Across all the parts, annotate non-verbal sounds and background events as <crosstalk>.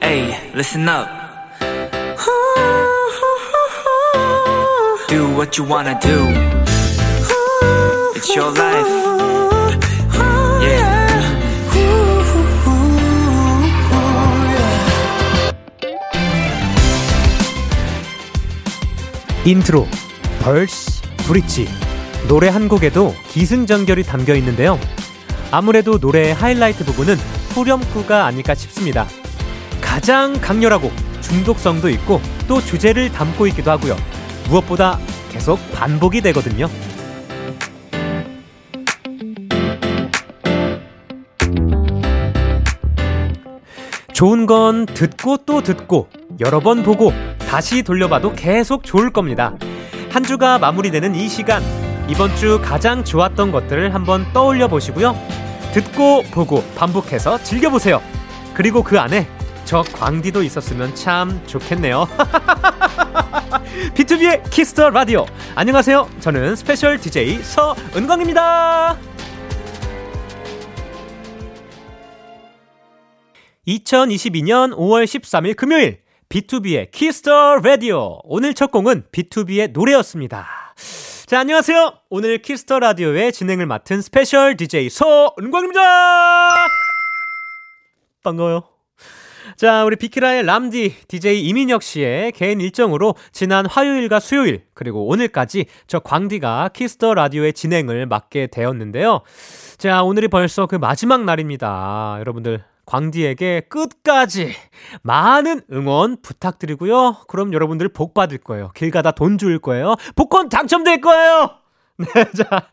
Hey, listen up. Do what you wanna do. It's your life. Yeah. 인트로, 벌스, 브릿지, 노래 한 곡에도 기승전결이 담겨 있는데요. 아무래도 노래의 하이라이트 부분은 후렴구가 아닐까 싶습니다. 가장 강렬하고 중독성도 있고 또 주제를 담고 있기도 하고요. 무엇보다 계속 반복이 되거든요. 좋은 건 듣고 또 듣고 여러 번 보고 다시 돌려봐도 계속 좋을 겁니다. 한 주가 마무리되는 이 시간 이번 주 가장 좋았던 것들을 한번 떠올려 보시고요. 듣고 보고 반복해서 즐겨보세요. 그리고 그 안에 저 광디도 있었으면 참 좋겠네요. BTOB의 키스 더 라디오. 안녕하세요. 저는 special DJ 서은광입니다. 2022년 5월 13일 금요일 BTOB의 키스 더 라디오. 오늘 첫 곡은 BTOB의 노래였습니다. 자, 안녕하세요. 오늘 키스 더 라디오의 진행을 맡은 special DJ 서은광입니다. 반가워요. 자, 우리 비키라의 람디 DJ 이민혁 씨의 개인 일정으로 지난 화요일과 수요일 그리고 오늘까지 저 광디가 키스 더 라디오의 진행을 맡게 되었는데요. 자, 오늘이 벌써 그 마지막 날입니다. 여러분들 광디에게 끝까지 많은 응원 부탁드리고요. 그럼 여러분들 복 받을 거예요. 길 가다 돈 줄 거예요. 복권 당첨될 거예요. <laughs> 네, 자.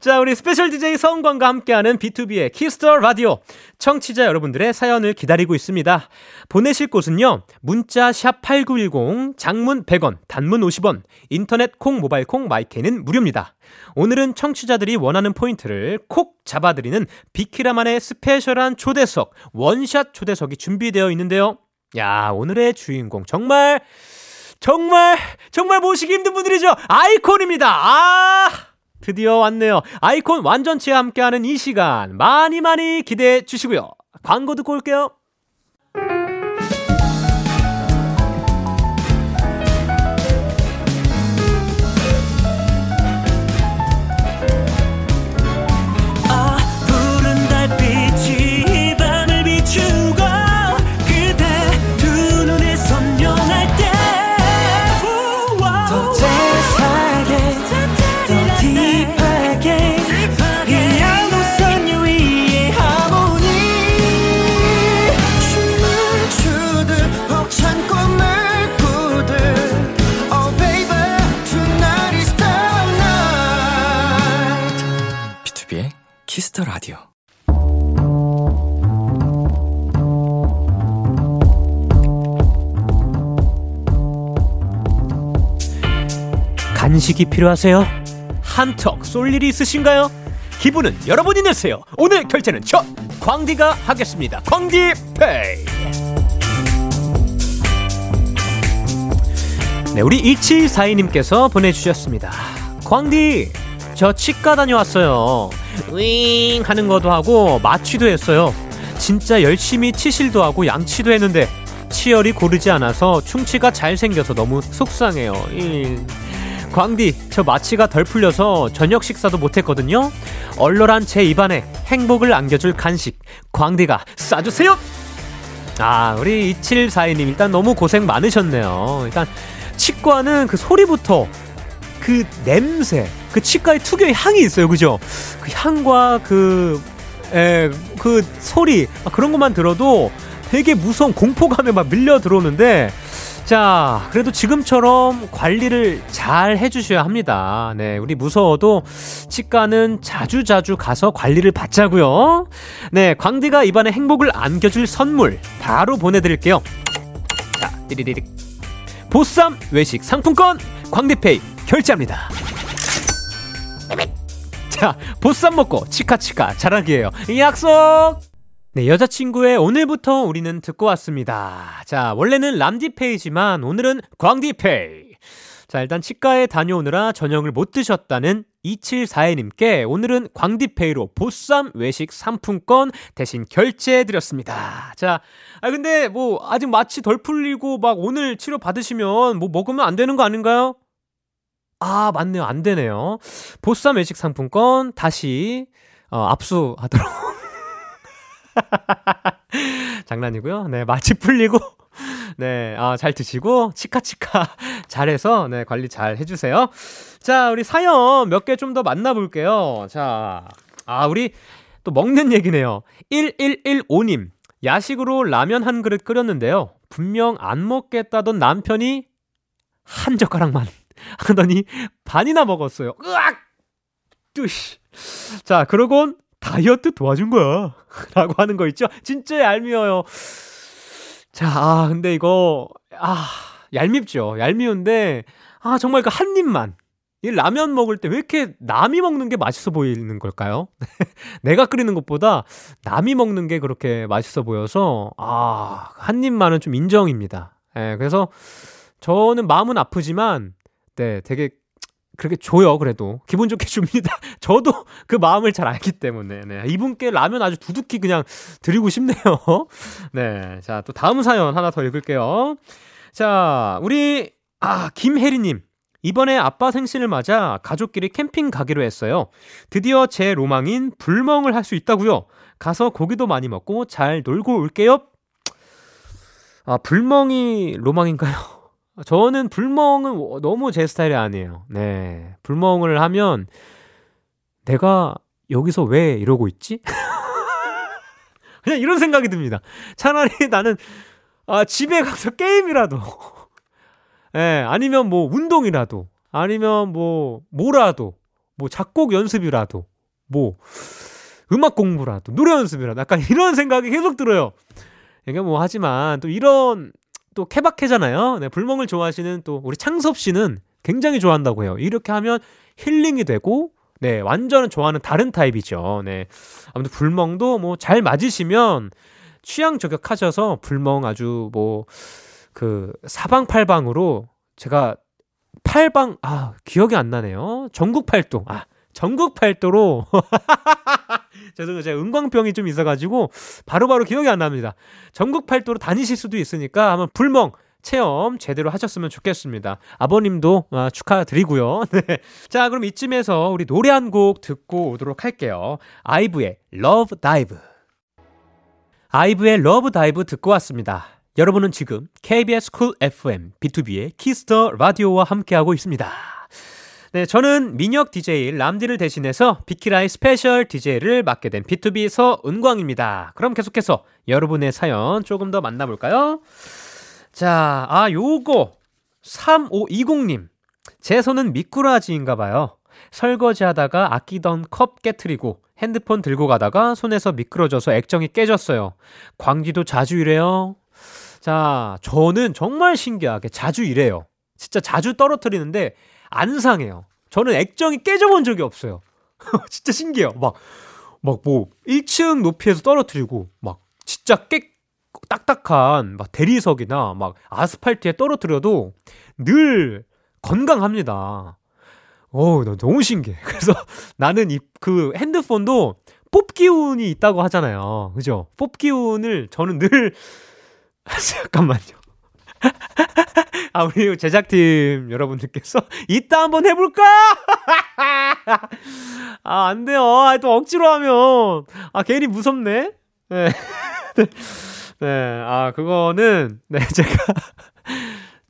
자, 우리 스페셜 DJ 서은광과 함께하는 B2B의 키스터 라디오. 청취자 여러분들의 사연을 기다리고 있습니다. 보내실 곳은요. 문자 샵8910, 장문 100원, 단문 50원, 인터넷 콩, 모바일 콩, 마이 K는 무료입니다. 오늘은 청취자들이 원하는 포인트를 콕 잡아드리는 비키라만의 스페셜한 초대석, 원샷 초대석이 준비되어 있는데요. 야, 오늘의 주인공 정말 정말 정말 모시기 힘든 분들이죠. 아이콘입니다. 아! 드디어 왔네요. 아이콘 완전체와 함께하는 이 시간 많이 많이 기대해 주시고요. 광고 듣고 올게요. Kiss the Radio. 간식이 필요하세요? 한턱 쏠 일이 있으신가요? 기분은 여러분이 내세요. 오늘 결제는 저 광디가 하겠습니다. 광디 페이. 네, 우리 2742님께서 보내주셨습니다. 광디, 저 치과 다녀왔어요. 윙 하는 것도 하고 마취도 했어요. 진짜 열심히 치실도 하고 양치도 했는데 치열이 고르지 않아서 충치가 잘 생겨서 너무 속상해요. 이... 광디, 저 마취가 덜 풀려서 저녁 식사도 못했거든요. 얼얼한 제 입안에 행복을 안겨줄 간식, 광디가 싸주세요! 아, 우리 2742님, 일단 너무 고생 많으셨네요. 일단, 치과는 그 소리부터 그 냄새, 그 치과의 특유의 향이 있어요. 그죠? 그 향과 그, 에, 그 소리, 아, 그런 것만 들어도 되게 무서운 공포감에 막 밀려 들어오는데, 자, 그래도 지금처럼 관리를 잘 해주셔야 합니다. 네, 우리 무서워도 치과는 자주자주 가서 관리를 받자고요. 네, 광디가 입안에 행복을 안겨줄 선물 바로 보내드릴게요. 자, 띠리리릭. 보쌈 외식 상품권 광디페이 결제합니다. 자, 보쌈 먹고 치카치카 자라기예요. 약속! 네, 여자친구의 오늘부터 우리는 듣고 왔습니다. 자, 원래는 람디페이지만 오늘은 광디페이. 자, 일단 치과에 다녀오느라 저녁을 못 드셨다는 2742님께 오늘은 광디페이로 보쌈 외식 상품권 대신 결제해드렸습니다. 자, 아, 근데 뭐 아직 마취 덜 풀리고 막 오늘 치료 받으시면 뭐 먹으면 안 되는 거 아닌가요? 아, 맞네요. 안 되네요. 보쌈 외식 상품권 다시 어, 압수하도록. <laughs> 장난이고요. 네, 마취 풀리고 네, 아, 잘 드시고, 치카치카 잘해서, 네, 관리 잘 해주세요. 자, 우리 사연 몇 개 좀 더 만나볼게요. 자, 아, 우리 또 먹는 얘기네요. 1115님, 야식으로 라면 한 그릇 끓였는데요. 분명 안 먹겠다던 남편이 한 젓가락만 <laughs> 하더니 반이나 먹었어요. 으악! 뚜시. 자, 그러곤 다이어트 도와준 거야. <laughs> 라고 하는 거 있죠? 진짜 얄미워요. 자, 아, 근데 이거, 아, 얄밉죠. 얄미운데, 아, 정말 그 한 입만. 이 라면 먹을 때 왜 이렇게 남이 먹는 게 맛있어 보이는 걸까요? <laughs> 내가 끓이는 것보다 남이 먹는 게 그렇게 맛있어 보여서, 아, 한 입만은 좀 인정입니다. 예, 그래서 저는 마음은 아프지만, 네, 되게 그렇게 줘요, 그래도. 기분 좋게 줍니다. <laughs> 저도 그 마음을 잘 알기 때문에. 네. 이분께 라면 아주 두둑히 그냥 드리고 싶네요. <laughs> 네. 자, 또 다음 사연 하나 더 읽을게요. 자, 우리, 아, 김혜리님. 이번에 아빠 생신을 맞아 가족끼리 캠핑 가기로 했어요. 드디어 제 로망인 불멍을 할 수 있다고요. 가서 고기도 많이 먹고 잘 놀고 올게요. 아, 불멍이 로망인가요? 저는 불멍은 너무 제 스타일이 아니에요. 네. 불멍을 하면 내가 여기서 왜 이러고 있지? <laughs> 그냥 이런 생각이 듭니다. 차라리 <laughs> 나는 아, 집에 가서 게임이라도 <laughs> 예, 네, 아니면 뭐 운동이라도 아니면 뭐 뭐라도 뭐 작곡 연습이라도 뭐 음악 공부라도 노래 연습이라도 약간 이런 생각이 계속 들어요. 그러니까 뭐 하지만 또 이런 또 케바케잖아요. 네, 불멍을 좋아하시는 또 우리 창섭 씨는 굉장히 좋아한다고 해요. 이렇게 하면 힐링이 되고 네, 완전 좋아하는 다른 타입이죠. 네. 아무튼 불멍도 뭐 잘 맞으시면 취향 저격하셔서 불멍 아주 뭐 그 사방팔방으로 제가 팔방 아 기억이 안 나네요. 전국 팔도 아 전국 팔도로 <laughs> 죄송해요. 제가 은광병이 좀 있어가지고 바로바로 바로 기억이 안 납니다. 전국 팔도로 다니실 수도 있으니까 한번 불멍 체험 제대로 하셨으면 좋겠습니다. 아버님도 아, 축하드리고요. <laughs> 네. 자, 그럼 이쯤에서 우리 노래 한 곡 듣고 오도록 할게요. 아이브의 Love Dive. 아이브의 Love Dive 듣고 왔습니다. 여러분은 지금 KBS 쿨 FM B2B의 키스터 라디오와 함께하고 있습니다. 네, 저는 민혁 DJ 람디를 대신해서 비키라의 스페셜 DJ를 맡게 된 BTOB 서은광입니다. 그럼 계속해서 여러분의 사연 조금 더 만나볼까요? 자, 아, 요거 3520님. 제 손은 미꾸라지인가 봐요. 설거지 하다가 아끼던 컵 깨트리고 핸드폰 들고 가다가 손에서 미끄러져서 액정이 깨졌어요. 광기도 자주 이래요. 자, 저는 정말 신기하게 자주 이래요. 진짜 자주 떨어뜨리는데 안 상해요. 저는 액정이 깨져본 적이 없어요. <laughs> 진짜 신기해요. 막, 막 뭐, 1층 높이에서 떨어뜨리고, 막, 진짜 깨, 딱딱한, 막, 대리석이나, 막, 아스팔트에 떨어뜨려도 늘 건강합니다. 어, 나 너무 신기해. <laughs> 그래서 나는 이, 그 핸드폰도 뽑기운이 있다고 하잖아요. 그죠? 뽑기운을 저는 늘, <laughs> 잠깐만요. <laughs> 아, 우리 제작팀 여러분들께서 이따 한번 해볼까? <laughs> 아, 안 돼요. 아, 또 억지로 하면. 아, 괜히 무섭네. 네. <laughs> 네. 아, 그거는, 네, 제가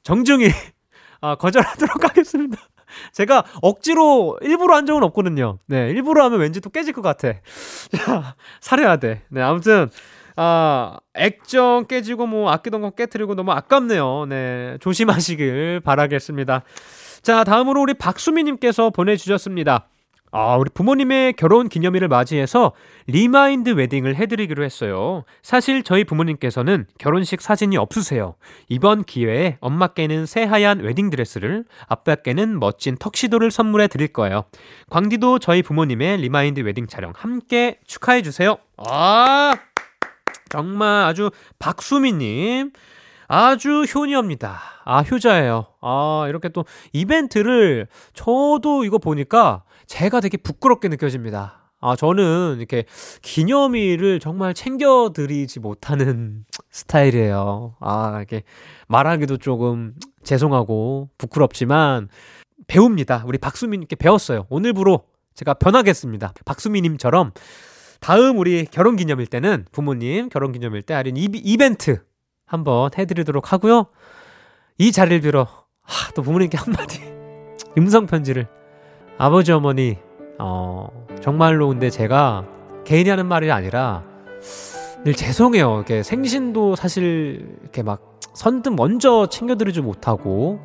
정중히, 아, 거절하도록 하겠습니다. 제가 억지로 일부러 한 적은 없거든요. 네, 일부러 하면 왠지 또 깨질 것 같아. 자, 사려야 돼. 네, 아무튼, 아, 액정 깨지고 뭐 아끼던 거 깨트리고 너무 아깝네요. 네. 조심하시길 바라겠습니다. 자, 다음으로 우리 박수미님께서 보내주셨습니다. 아, 우리 부모님의 결혼 기념일을 맞이해서 리마인드 웨딩을 해드리기로 했어요. 사실 저희 부모님께서는 결혼식 사진이 없으세요. 이번 기회에 엄마께는 새하얀 웨딩드레스를, 아빠께는 멋진 턱시도를 선물해 드릴 거예요. 광디도 저희 부모님의 리마인드 웨딩 촬영 함께 축하해 주세요. 아! 정말 아주 박수미님. 아주 효녀입니다. 아, 효자예요. 아, 이렇게 또 이벤트를 저도 이거 보니까 제가 되게 부끄럽게 느껴집니다. 아, 저는 이렇게 기념일을 정말 챙겨드리지 못하는 스타일이에요. 아, 이렇게 말하기도 조금 죄송하고 부끄럽지만 배웁니다. 우리 박수민님께 배웠어요. 오늘부로 제가 변하겠습니다. 박수민님처럼 다음 우리 결혼 기념일 때는 부모님 결혼 기념일 때 할인 이벤트 한번 해드리도록 하고요. 이 자리를 빌어 하, 또 부모님께 한마디 <laughs> 음성 편지를 아버지 어머니 어 정말로 근데 제가 개인이 하는 말이 아니라 늘 죄송해요. 이렇게 생신도 사실 이렇게 막 선뜻 먼저 챙겨드리지 못하고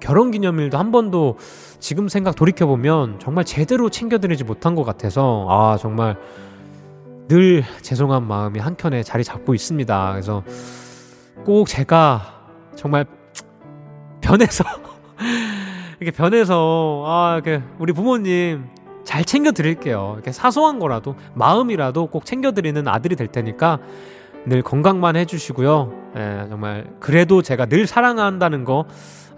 결혼 기념일도 한 번도 지금 생각 돌이켜 보면 정말 제대로 챙겨드리지 못한 것 같아서 아 정말 늘 죄송한 마음이 한켠에 자리 잡고 있습니다. 그래서 꼭 제가 정말 변해서 <laughs> 이렇게 변해서 아 이렇게 우리 부모님 잘 챙겨 드릴게요. 이렇게 사소한 거라도 마음이라도 꼭 챙겨 드리는 아들이 될 테니까 늘 건강만 해주시고요. 예, 정말 그래도 제가 늘 사랑한다는 거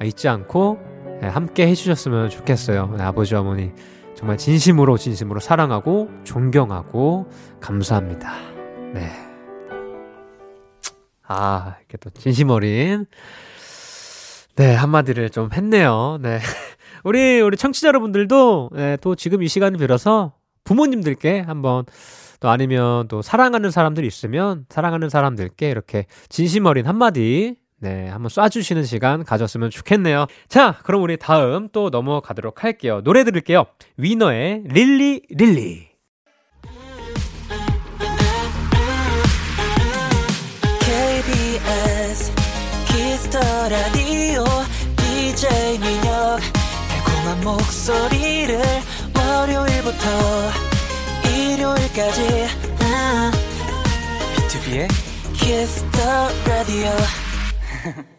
잊지 않고 예, 함께 해주셨으면 좋겠어요. 네, 아버지 어머니 정말 진심으로 진심으로 사랑하고 존경하고 감사합니다. 네. 아, 이렇게 또 진심 어린, 네, 한마디를 좀 했네요. 네. <laughs> 우리, 우리 청취자 여러분들도, 네, 또 지금 이 시간을 빌어서 부모님들께 한번 또 아니면 또 사랑하는 사람들이 있으면 사랑하는 사람들께 이렇게 진심 어린 한마디 네, 한번 쏴주시는 시간 가졌으면 좋겠네요. 자, 그럼 우리 다음 또 넘어가도록 할게요. 노래 들을게요. 위너의 REALLY REALLY. Kiss the Radio DJ 민혁 달콤한 목소리를 월요일부터 일요일까지 비투비의 Kiss the Radio <laughs>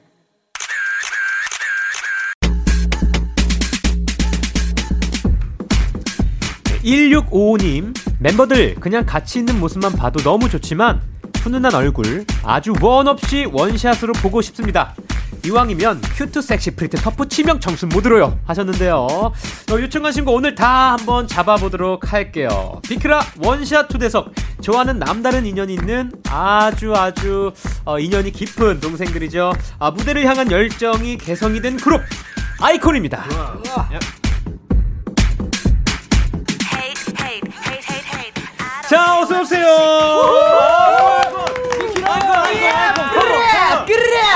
1655님 멤버들 그냥 같이 있는 모습만 봐도 너무 좋지만 훈훈한 얼굴 아주 원 없이 원샷으로 보고 싶습니다. 이왕이면 cute 섹시 pretty 터프 치명 청순 모드로요 하셨는데요. 어, 요청하신 거 오늘 다 한번 잡아보도록 할게요. 비키라 원샷 초대석 좋아하는 남다른 인연이 있는 아주 아주 어, 인연이 깊은 동생들이죠. 아, 무대를 향한 열정이 개성이 된 그룹 아이콘입니다. 자 어서 오세요.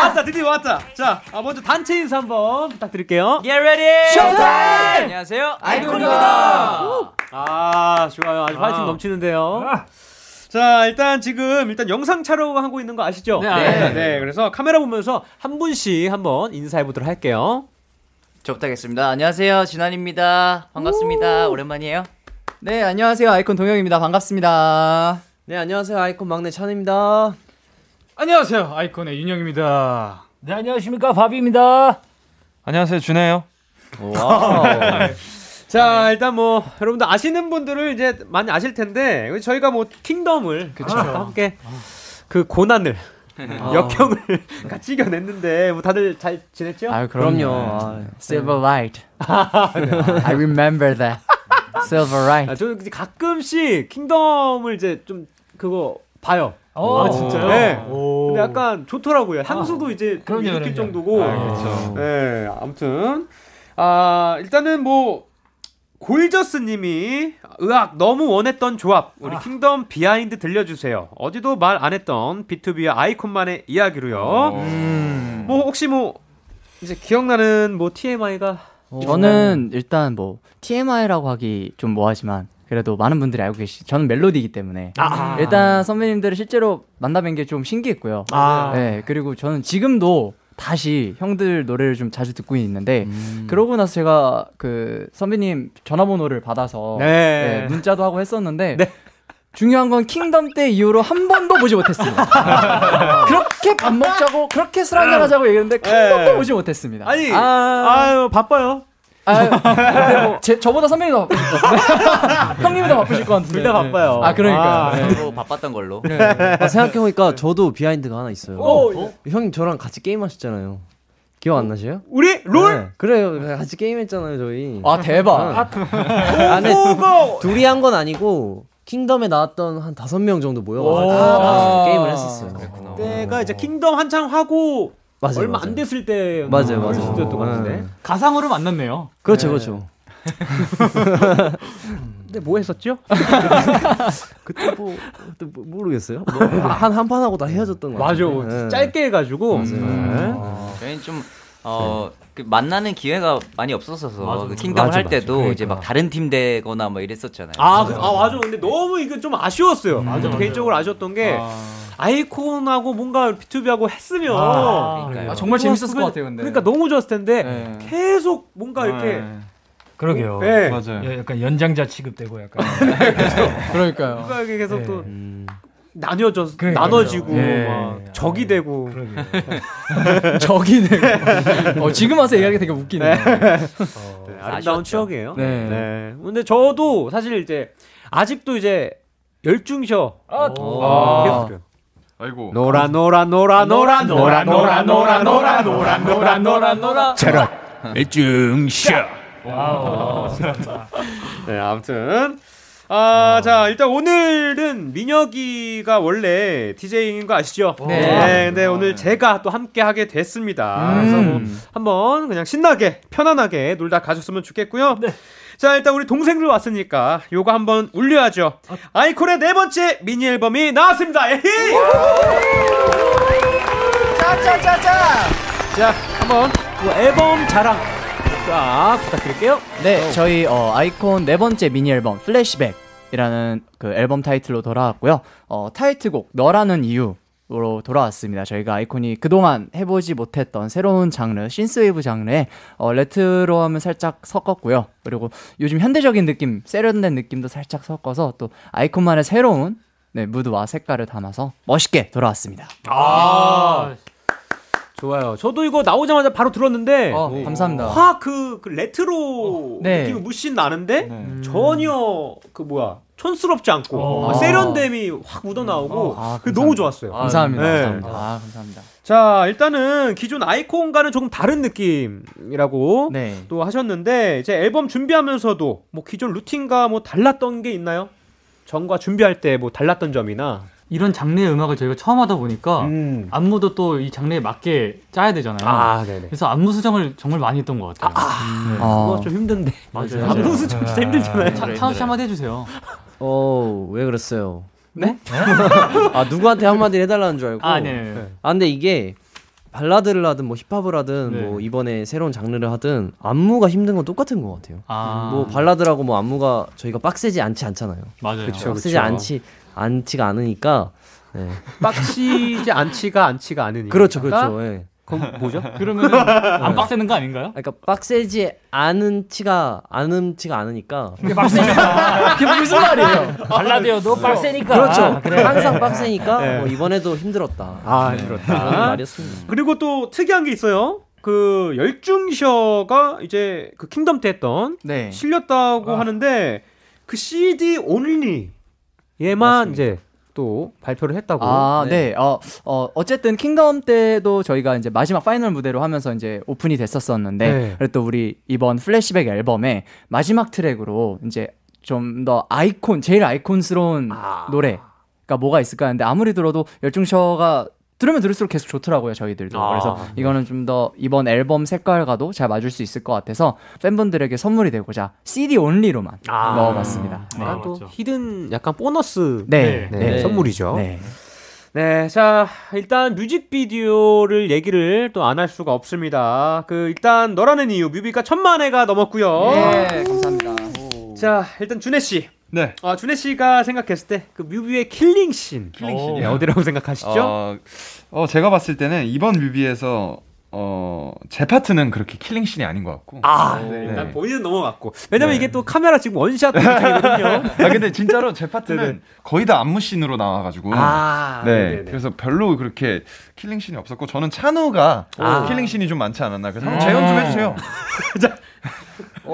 왔다 드디어 왔다. 자 아, 먼저 단체 인사 한번 부탁드릴게요. Get ready! 쇼타임! 안녕하세요. 아이콘입니다. 아 좋아요. 아주 파이팅 넘치는데요. 자 일단 지금 일단 영상 촬영하고 있는 거 아시죠? 네, 네. 네. 그래서 카메라 보면서 한 분씩 한번 인사해 보도록 할게요. 저부터 하겠습니다. 안녕하세요. 진환입니다. 반갑습니다. 오랜만이에요. 네 안녕하세요. 아이콘 동영입니다. 반갑습니다. 네 안녕하세요. 아이콘 막내 찬입니다 안녕하세요. 아이콘의 윤영입니다. 네, 안녕하십니까. 바비입니다. 안녕하세요. 준혜요. <laughs> 자, 일단 뭐 여러분들 아시는 분들을 이제 많이 아실 텐데 저희가 뭐 킹덤을 그쵸. 함께 그 고난을 아. 역경을 <laughs> 같이 이겨냈는데 뭐 다들 잘 지냈죠? 아, 그럼요. 아, Silver Light. <laughs> I remember that. Silver Light. 아, 저는 가끔씩 킹덤을 이제 좀 그거 봐요. 아 진짜요? 네. 근데 약간 좋더라고요. 향수도 아, 이제 그럼요, 느낄 그럼요. 정도고. 아, 그렇죠. 네, 아무튼 아 일단은 뭐 gorgeous님이 의학 너무 원했던 조합 우리 아. 킹덤 behind 들려주세요. 어디도 말 안 했던 BTOB와 아이콘만의 이야기로요. 음. 뭐 혹시 뭐 이제 기억나는 뭐 TMI가 저는 일단 뭐 TMI라고 하기 좀 뭐하지만 그래도 많은 분들이 알고 계시. 저는 멜로디이기 때문에 아. 일단 선배님들을 실제로 만나뵌 게 좀 신기했고요. 아. 네 그리고 저는 지금도 다시 형들 노래를 좀 자주 듣고 있는데 음. 그러고 나서 제가 그 선배님 전화번호를 받아서 네. 네, 문자도 하고 했었는데 네. 중요한 건 킹덤 때 이후로 한 번도 보지 못했습니다. <laughs> 그렇게 밥 먹자고 그렇게 술 한잔 하자고 얘기했는데 한 번도 보지 못했습니다. 아니 아... 아유 바빠요. 아, 제, 저보다 선배님 더 바쁘실 것 같은데. <laughs> 형님이 더 바쁘실 것 같은데. 둘 다 바빠요. 아, 그러니까. 아, 저도 바빴던 걸로. 아, 생각해보니까 저도 behind가 하나 있어요. 어, 형님 저랑 같이 게임하셨잖아요. 기억 안 나세요? 우리 롤? 네, 그래요. 같이 게임했잖아요 저희. 아, 대박. 아, 근데 둘이 한 건 아니고 킹덤에 나왔던 한 다섯 명 정도 모여가지고 아, 게임을 했었어요. 때가 이제 킹덤 한창 하고 맞아요, 얼마 맞아요. 안 됐을 때 맞아요, 맞아요. 수였던 것 같은데. 네. 가상으로 만났네요. 그렇죠, 그렇죠. <laughs> 근데 뭐 했었죠? <laughs> 그때 뭐, 그때 뭐 모르겠어요. 뭐한 판 하고 다 헤어졌던 거 맞아. 같아요. 네. 짧게 해가지고. 맞아요. 네. 저희는 좀 어, 그 만나는 기회가 많이 없었어서 맞아. 그 킹덤 맞아, 할 맞아. 때도 이제 막 다른 팀 되거나 뭐 이랬었잖아요. 아, 그, 아 맞아. 근데 너무 이게 좀 아쉬웠어요. 맞아, 저도 맞아. 개인적으로 아쉬웠던 게 아 이콘하고 뭔가 B2B하고 했으면 아, 그러니까요. 아, 정말 재밌었을 것 같아요, 근데. 그러니까 너무 좋았을 텐데 네. 계속 뭔가 이렇게 그러게요. 네. 맞아요. 예, 약간 연장자 취급되고 약간. <laughs> 그러니까요. 뭔가 이게 계속 네. 또 음. 나뉘어져 그러니까요. 나눠지고 예. 막 적이 되고. 적이 되고. 어, 지금 와서 얘기하기 되게 웃기네. 네, 아름다운. 추억이에요. 네. 네. 근데 저도 사실 이제 아직도 이제 열중셔 아, 아. 아이고. 노라 노라 노라 노라 노라 노라 노라 노라 노라 노라 노라 노라 저런 일중셔. 네, 아무튼 아, 자, 일단 오늘은 민혁이가 원래 DJ인 거 아시죠? 네. 근데 오늘 제가 또 함께 하게 됐습니다. 그래서 뭐 음. 한번 그냥 신나게 편안하게 놀다 가셨으면 좋겠고요. 자, 일단 우리 동생들 왔으니까 요거 한번 울려야죠. 아이콘의 네 번째 미니 앨범이 나왔습니다. 에히! 자, 한번 그 앨범 자랑 쫙 부탁드릴게요. 네, 저희 어, 아이콘 네 번째 미니 앨범 플래시백 이라는 그 앨범 타이틀로 돌아왔고요. 어, 타이틀곡 너라는 이유로 돌아왔습니다. 저희가 아이콘이 그동안 해보지 못했던 새로운 장르, synthwave 장르에 어, 레트로함을 살짝 섞었고요. 그리고 요즘 현대적인 느낌, 세련된 느낌도 살짝 섞어서 또 아이콘만의 새로운 네, 무드와 색깔을 담아서 멋있게 돌아왔습니다. 아, 좋아요. 저도 이거 나오자마자 바로 들었는데 어, 감사합니다. 확그 레트로 네. 느낌이 물씬 나는데 네. 전혀 그 뭐야 촌스럽지 않고 어. 아, 세련됨이 확 묻어 나오고 아, 그 감사합니다. 너무 좋았어요. 감사합니다. 네. 감사합니다. 아, 감사합니다. 자 일단은 기존 아이콘과는 조금 다른 느낌이라고 네. 또 하셨는데 이제 앨범 준비하면서도 뭐 기존 루틴과 뭐 달랐던 게 있나요? 전과 준비할 때 뭐 달랐던 점이나 이런 장르의 음악을 저희가 처음 하다 보니까 음. 안무도 또 이 장르에 맞게 짜야 되잖아요. 아 네네. 그래서 안무 수정을 정말 많이 했던 것 같아요. 네. 어, 그거 좀 힘든데 맞아요. 안무 수정 진짜 힘들잖아요. 차- 차우 씨 한마디 해주세요. 어, 왜 그랬어요? 네? 아, 누구한테 한마디 해달라는 줄 알고. 아, 네. 아, 근데 이게 발라드를 하든 뭐 힙합을 하든 네. 뭐 이번에 새로운 장르를 하든 안무가 힘든 건 똑같은 것 같아요. 아, 뭐 발라드라고 뭐 안무가 저희가 빡세지 않지 않잖아요. 맞아요. 그쵸. 빡세지 않지 않지가 않으니까. 네. 빡치지 않지가 않지가 않으니까. 그렇죠, 그렇죠. 예. 그럼 <laughs> 뭐죠? 그러면 안 빡세는 거 아닌가요? 그러니까 빡세지 않은 치가 않음치가 않으니까. 그게 빡세니까. 그게 무슨 말이에요? 발라드여도 빡세니까. 그렇죠. 그래. 항상 빡세니까 네. 뭐 이번에도 힘들었다. 아 그런 그렇다. 말이었습니다. 그리고 또 특이한 게 있어요. 그 열중셔가 이제 그 킹덤 때 했던 네. 실렸다고 하는데 그 CD only에만 이제 또 발표를 했다고. 아, 네. 어, 어, 어쨌든 킹덤 때도 저희가 이제 마지막 파이널 무대로 하면서 이제 오픈이 됐었었는데, 네. 그리고 또 우리 이번 플래시백 앨범의 마지막 트랙으로 이제 좀 더 아이콘, 제일 아이콘스러운 아. 노래가 뭐가 있을까 하는데 아무리 들어도 열중쉬어가 들으면 들을수록 계속 좋더라고요, 저희들도. 아, 그래서 이거는 좀 더 이번 앨범 색깔과도 잘 맞을 수 있을 것 같아서 팬분들에게 선물이 되고자 CD only로만 아. 넣어봤습니다. 네. 약간 또. hidden 약간 보너스 네. 네, 네. 선물이죠. 네. 네, 자, 일단 뮤직비디오를 얘기를 또 안 할 수가 없습니다. 그, 일단, 너라는 이유, 뮤비가 천만 회가 넘었고요 네, 감사합니다. 자, 일단 준회씨. 네. 아, 준회 씨가 생각했을 때, 그 뮤비의 killing scene. killing scene이요? 네, 어디라고 생각하시죠? 어, 어, 제가 봤을 때는 이번 뮤비에서 어, 제 파트는 그렇게 killing scene이 아닌 것 같고. 아, 네. 네, 일단 본인은 넘어갔고. 왜냐면 네. 이게 또 카메라 지금 one shot 느낌이거든요. <laughs> 아 근데 진짜로 제 파트는 네네. 거의 다 안무 scene으로 나와가지고. 아, 네, 네네네. 그래서 별로 그렇게 killing scene이 없었고 저는 찬우가 아. killing scene이 좀 많지 않았나. 그래서 음. 한번 재연 좀 해주세요. <laughs> 어,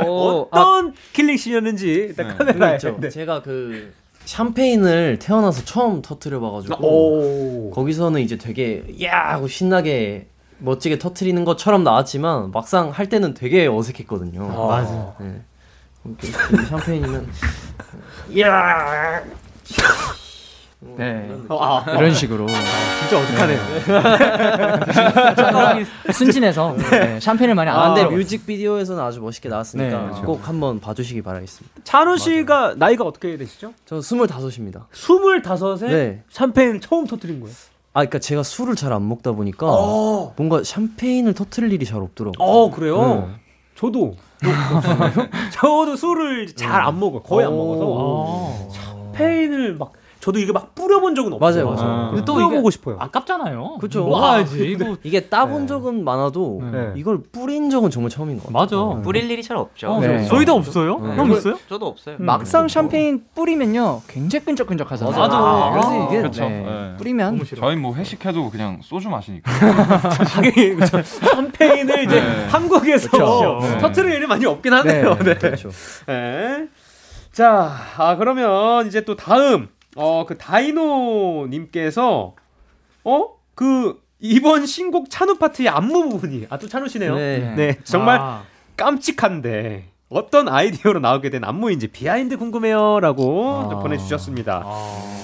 어떤 killing scene이었는지 일단 네. 카메라에. 있죠. 네. 제가 그 샴페인을 태어나서 처음 터트려 봐가지고 오. 거기서는 이제 되게 야 하고 신나게 멋지게 터트리는 것처럼 나왔지만 막상 할 때는 되게 어색했거든요. 맞아. 네. 그 샴페인이면 야 네. 아, 이런 식으로 진짜 어색하네요. 척각이 순진해서 네, 샴페인을 많이 안 아, 근데 만들어. 뮤직비디오에서는 아주 멋있게 나왔으니까 네, 그렇죠. 꼭 한번 봐주시기 바라겠습니다. 찬우 씨가 나이가 어떻게 되시죠? 저 스물다섯입니다. 스물다섯에 네. 샴페인 처음 터뜨린 거예요. 아, 그러니까 제가 술을 잘 안 먹다 보니까 어, 뭔가 샴페인을 터트릴 일이 잘 없더라고요. 어 그래요. 네. 저도 <laughs> 저도 술을 잘 안 먹어. 거의 안 오. 먹어서 샴페인을 막 저도 이게 막 뿌려본 적은 없어요. 맞아요, 맞아요. 근데 또 뿌려보고 싶어요. 아깝잖아요. 그쵸. 먹어야지. 이거 이게 따본 적은 많아도 네. 이걸 뿌린 적은 정말 처음인 것 같아요. 맞아. 뿌릴 일이 잘 없죠. 어, 네. 저희도 없어요? 네. 형 있어요? 저도 없어요. 막상 샴페인 뿌리면요 굉장히 끈적끈적하잖아요. 맞아. 아, 그래서 이게. 네, 네. 뿌리면. 저희 뭐 회식해도 그냥 소주 마시니까. 하긴. <laughs> 샴페인을 이제 네. 한국에서. 네. 터트릴 일이 많이 없긴 하네요. 네. 그렇죠. 네. 자, 아 그러면 이제 또 다음 어 그 다이노 님께서 어 그 이번 신곡 찬우 파트의 안무 부분이 아 또 찬우 씨네요. 네. 네. 정말 아, 깜찍한데 어떤 아이디어로 나오게 된 안무인지 behind 궁금해요라고 아. 좀 보내주셨습니다.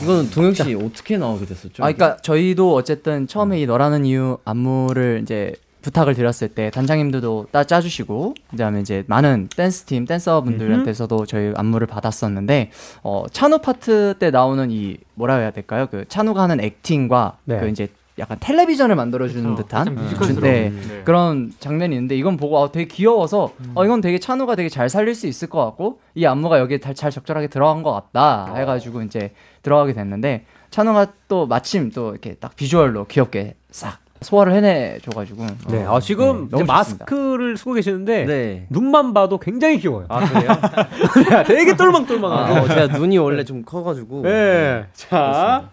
이거는 동영 씨 어떻게 나오게 됐었죠? 아, 그러니까 저희도 어쨌든 처음에 이 너라는 이유 안무를 이제 부탁을 드렸을 때 단장님들도 따 짜주시고 그다음에 이제 많은 댄스 팀 댄서분들한테서도 저희 안무를 받았었는데 어 찬우 파트 때 나오는 이 뭐라 해야 될까요? 그 찬우가 하는 acting과 네. 그 이제 약간 텔레비전을 만들어주는 그쵸. 듯한 뮤지컬스러운. 네, 네. 그런 장면이 있는데 이건 보고 아, 되게 귀여워서 음. 어 이건 되게 찬우가 되게 잘 살릴 수 있을 것 같고 이 안무가 여기에 잘, 잘 적절하게 들어간 것 같다 어. 해가지고 이제 들어가게 됐는데 찬우가 또 마침 또 이렇게 딱 비주얼로 귀엽게 싹 소화를 해내줘가지고 네, 어, 아, 지금 네. 마스크를 쓰고 계시는데 네. 눈만 봐도 굉장히 귀여워요. 아 그래요? <laughs> 되게 똘망똘망하고. 아, 어, 제가 눈이 원래 좀 커가지고. 네. 자.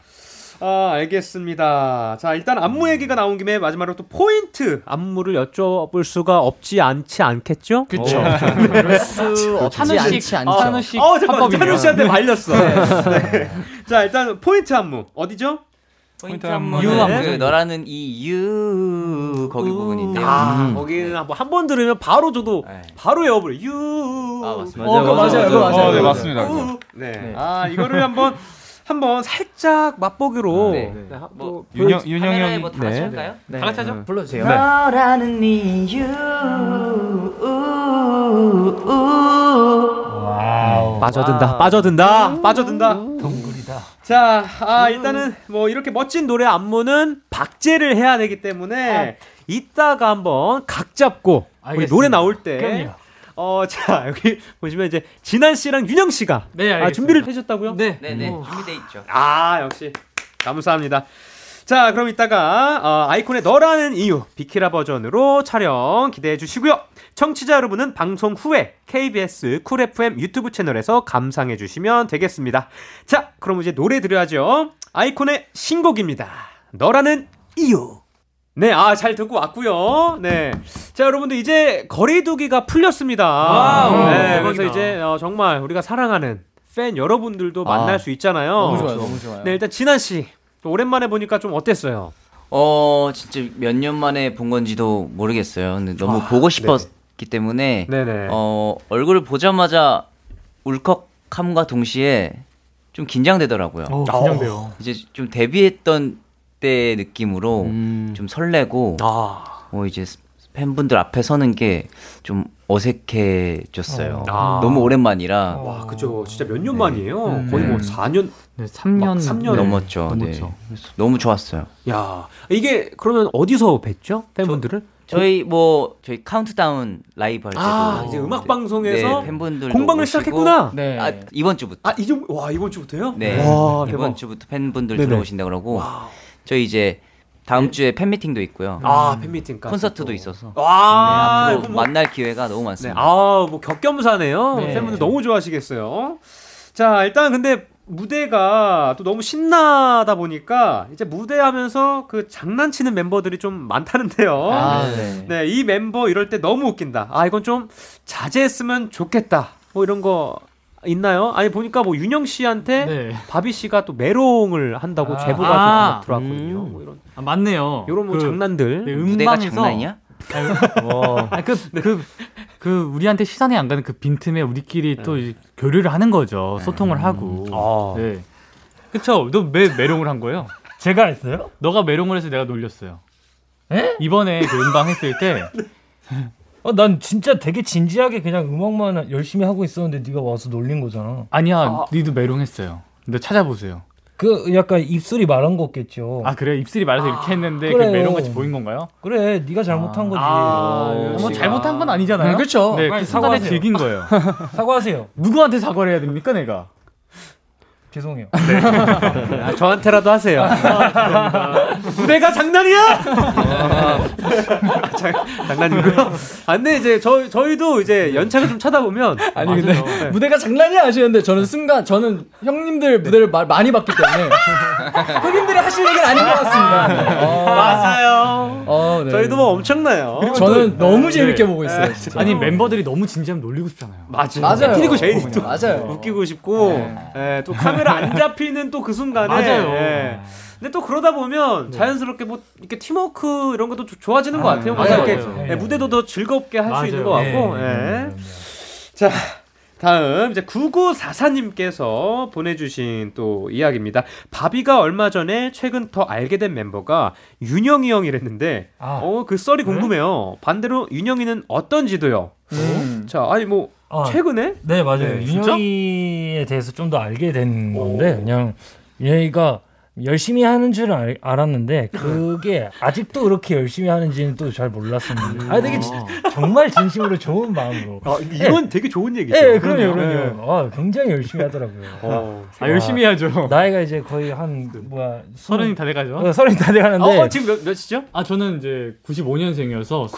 아, 알겠습니다. 자, 일단 안무 얘기가 나온 김에 마지막으로 또 포인트 안무를 여쭤볼 수가 없지 않지 않겠죠? 수 없지 찬우식, 않지 않죠. 찬우식 어, 잠깐만. 화법이네요. 찬우 씨한테 말렸어. 네. 자, 일단 포인트 안무. 어디죠? 포인트 유 안무. 그 너라는 이 유 거기 부분인데요. 아, 거기는 한번 한 번 들으면 바로 저도 네. 바로 외워버려. 유. 아, 맞습니다. 어, 그거 맞아요, 맞아요. 그거 맞아요. 맞아요. 어, 네, 맞습니다. 우. 네. 네. 아, 이거를 한번 한번 살짝 맛보기로 네. 네, 한- 뭐 윤영 윤영 형이 뭐다 같이 네. 할까요? 네. 다 같이 하죠. 불러주세요. 너라는 이유 빠져든다, 빠져든다, 빠져든다. 동굴이다. 자, 아, 일단은 뭐 이렇게 멋진 노래 안무는 박제를 해야 되기 때문에 이따가 한번 각 잡고. 노래 나올 때 그럼요. 어, 자, <laughs> 여기 보시면 이제 진한 씨랑 윤영 씨가 네, 아, 알겠습니다. 준비를 해 주셨다고요? 네. 네네 어. 준비돼 있죠. 아, 역시 감사합니다. 자, 그럼 이따가 어, 아이콘의 너라는 이유 비키라 버전으로 촬영 기대해 주시고요. 청취자 여러분은 방송 후에 KBS 쿨 FM 유튜브 채널에서 감상해 주시면 되겠습니다. 자, 그럼 이제 노래 들어야죠. 아이콘의 신곡입니다. 너라는 이유. 네, 아, 잘 듣고 왔고요. 네. 자, 여러분들 이제 거리두기가 풀렸습니다. wow, 네, 대박이다. 그래서 이제 어, 정말 우리가 사랑하는 팬 여러분들도 만날 수 있잖아요. 너무 좋아요, 너무 좋아요. 네, 일단 진한 씨. 또 오랜만에 보니까 좀 어땠어요? 어 진짜 몇 년 만에 본 건지도 모르겠어요. 근데 너무 아, 보고 싶었 기 때문에 네네. 어 얼굴을 보자마자 울컥함과 동시에 좀 긴장되더라고요. 어, 긴장돼요. 이제 좀 데뷔했던 때 느낌으로 음. 좀 설레고 아, 어 이제 팬분들 앞에 서는 게 좀 어색해졌어요. 아. 너무 오랜만이라 와, 그죠. 진짜 몇 년 만이에요. 음. 거의 뭐 네. 4년. 네, 3년 막삼년 넘었죠. 네. 넘었죠. 그래서 너무 좋았어요. 야, 이게 그러면 어디서 뵀죠? 팬분들을? 저 희 뭐 저희 카운트다운 라이브 할 때도 아, 이제 음악 방송에서 네, 팬분들 공방을 시작했구나. 네. 아, 이번 주부터. 아, 이전 와, 이번 주부터요? 네. 와, 이번 대박. 주부터 팬분들 네네. 들어오신다 그러고 와. 저희 이제 다음 주에 팬미팅도 있고요. 아, 팬미팅까지. 콘서트도 또. 있어서. 와, 네, 앞으로 뭐- 만날 기회가 너무 네, 많습니다. 아, 뭐 격겸사네요. 네. 팬분들 너무 좋아하시겠어요. 자, 일단 근데 무대가 또 너무 신나다 보니까 이제 무대하면서 그 장난치는 멤버들이 좀 많다는데요. 아, 네. 네, 이 멤버 이럴 때 너무 웃긴다. 아, 이건 좀 자제했으면 좋겠다. 뭐 이런 거 있나요? 아니 보니까 뭐 윤영 씨한테 네. 바비 씨가 또 메롱을 한다고 아. 제보가 아. 좀 들어왔거든요. 음. 뭐 이런 아, 맞네요. 이런 뭐 그, 장난들. 네, 무대가 음방에서 장난이냐? 아, 그, 그, 그, 우리한테 시선이 안 가는 그 빈틈에 우리끼리 또 이제 교류를 하는 거죠. 소통을 하고. 아. 네. 그쵸? 너 왜 메롱을 한 거예요? 제가 했어요? 너가 메롱을 해서 내가 놀렸어요. 에? 이번에 그 음방 했을 때, <laughs> 어, 난 진짜 되게 진지하게 그냥 음악만 열심히 하고 있었는데 네가 와서 놀린 거잖아. 아니야, 니도 메롱했어요. 근데 찾아보세요. 그 약간 입술이 말한 거겠죠. 아, 그래? 입술이 말해서 이렇게 했는데, 그 그래요. 메롱같이 보인 건가요? 그래, 네가 잘못한 거지. 아, 뭐 역시. 잘못한 건 아니잖아요. 네, 그쵸. 네, 그 사과하세요. 즐긴 거예요. <laughs> 사과하세요. 누구한테 사과를 해야 됩니까, 내가? 죄송해요. <laughs> 아, 저한테라도 하세요. 무대가 장난이야? 아, 장, 장난이고요. 아, 근데 이제 저 저희도 이제 연차를 좀 쳐다보면 아니 근데 네. 무대가 장난이야 하시는데 저는 순간 저는 형님들 무대를 마- 많이 봤기 때문에 형님들이 하실 얘기는 아닌 것 같습니다. 어, 맞아요. 어, 네. 저희도 뭐 엄청나요. 저는 너무 재밌게 네. 보고 있어요. 진짜. 아니, 멤버들이 너무 진지하면 놀리고 싶잖아요. 맞아요. 맞아요. 웃기고 제일 싶고 또 맞아요. 웃기고 싶고 예, 또 카메라 안 <laughs> 잡히는 또 그 순간에 맞아요. 예. 근데 또 그러다 보면 자연스럽게 뭐 이렇게 팀워크 이런 것도 조- 좋아지는 것 같아요. 맞아요, 맞아요. 예, 무대도 더 즐겁게 할 수. 있는 것 같고. 예. 자, 다음 이제 9944님께서 보내주신 또 이야기입니다. 바비가 얼마 전에 최근 더 알게 된 멤버가 윤영이 형이랬는데, 아. 어, 그 썰이 궁금해요. 반대로 윤영이는 어떤지도요. 음. 자, 아니 뭐 아, 최근에? 네 맞아요. 네, 윤영이에 대해서 좀 더 알게 된 건데 그냥 윤영이가 열심히 하는 줄은 알, 알았는데 그게 아직도 그렇게 열심히 하는지는 또 잘 몰랐습니다. 아 되게 지- 정말 진심으로 좋은 마음으로. 아, 이건 되게 좋은 얘기죠. 예, 그럼요, 네. 그럼요. 아, 굉장히 열심히 하더라고요. 어. 아, 열심히 해야죠. 나이가 이제 거의 한 뭐야 서른이 다 돼가죠. 어, 서른이 다 돼가는데. 어, 지금 몇, 몇이죠? 아, 저는 이제 95년생이어서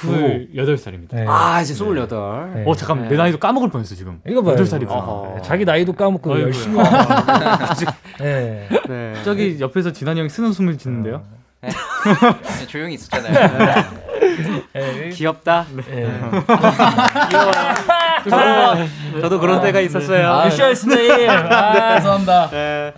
28살입니다. 네. 아, 이제 28. 네. 어, 잠깐만. 내 나이도 까먹을 뻔했어, 지금. 이거 봐요. 8살이구나. 어허. 네, 자기 나이도 까먹고. 열심히 하고. <laughs> 네. 네. 저기 옆에서 진환이 형이 쓰는 숨을 짓는데요. 네, 조용히 있었잖아요. 네. 귀엽다. 네. 저도, 저도 그런 때가 있었어요. 아, 미션스네일. 아, 죄송합니다. 네.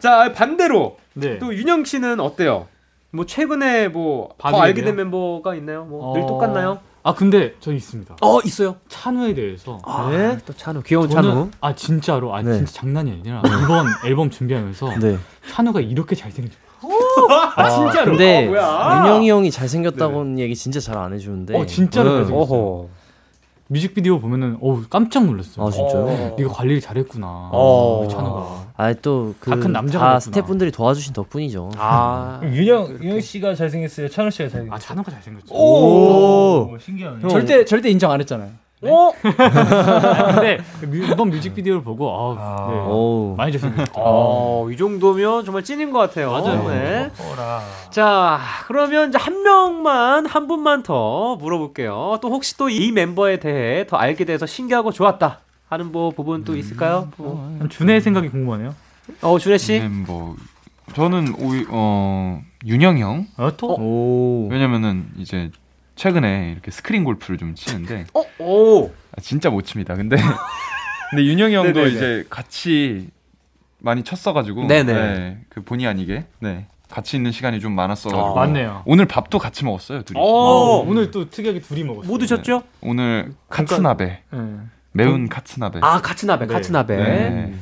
자, 반대로 네. 또 윤영 씨는 어때요? 뭐 최근에 뭐 더 알게 된? 멤버가 있나요? 뭐늘 어. 똑같나요? 아, 근데 저 있습니다. 어, 있어요. 찬우에 대해서. 네. 또 찬우, 귀여운 저는- 찬우. 아, 진짜로. 아, 네. 진짜 장난이 아니라 이번 앨범 준비하면서 <laughs> 네. 찬우가 이렇게 잘생긴 줄 아, 진짜로. 근데 어, 뭐야? 윤영이 형이 잘생겼다고는 얘기 진짜 잘 안 해주는데. 어, 진짜로 네. 잘생겼어요. 어허. 뮤직비디오 보면은 어우 깜짝 놀랐어요. 아 진짜요? 어. 네가 관리를 잘했구나. 어. 찬우가. 아또그 다큰 남자가 다. 스태프분들이 도와주신 덕분이죠. 아. 윤영 윤영 씨가 잘생겼어요. 찬우 씨가 잘생겼어요. 아 찬우가 잘생겼죠. 오, 신기하네. 절대 절대 인정 안 했잖아요. 어? 아, <laughs> 근데 그 뮤- 이번 뮤직비디오를 보고 아, 아. 네. 오. 많이 잘생겼죠. 어, 이 정도면 정말 찐인 것 같아요. 맞아요. 네. 어라. 자, 그러면 이제 한 명만, 한 분만 더 물어볼게요. 또 혹시 또 이 멤버에 대해 더 알게 돼서 신기하고 좋았다 하는 뭐 부분 또 있을까요? 뭐. 준혜의 생각이 궁금하네요. 어, 준혜 씨. 멤버 저는 오히 어 윤영 형 어, 또? 오. 왜냐면은 이제 최근에 이렇게 스크린 골프를 좀 치는데 어, 오. 아, 진짜 못 칩니다. 근데 <laughs> 근데 윤영이 형도 네네네. 이제 같이 많이 쳤어가지고 네네. 네, 그 본의 아니게 네 같이 있는 시간이 좀 많았어가지고 아, 맞네요. 오늘 밥도 같이 먹었어요 둘이. 오. 어, 오늘 또 특이하게 둘이 먹었어요. 뭐 드셨죠? 오늘 카츠나베 네. 매운 카츠나베. 아, 카츠나베, 네. 카츠나베. 네.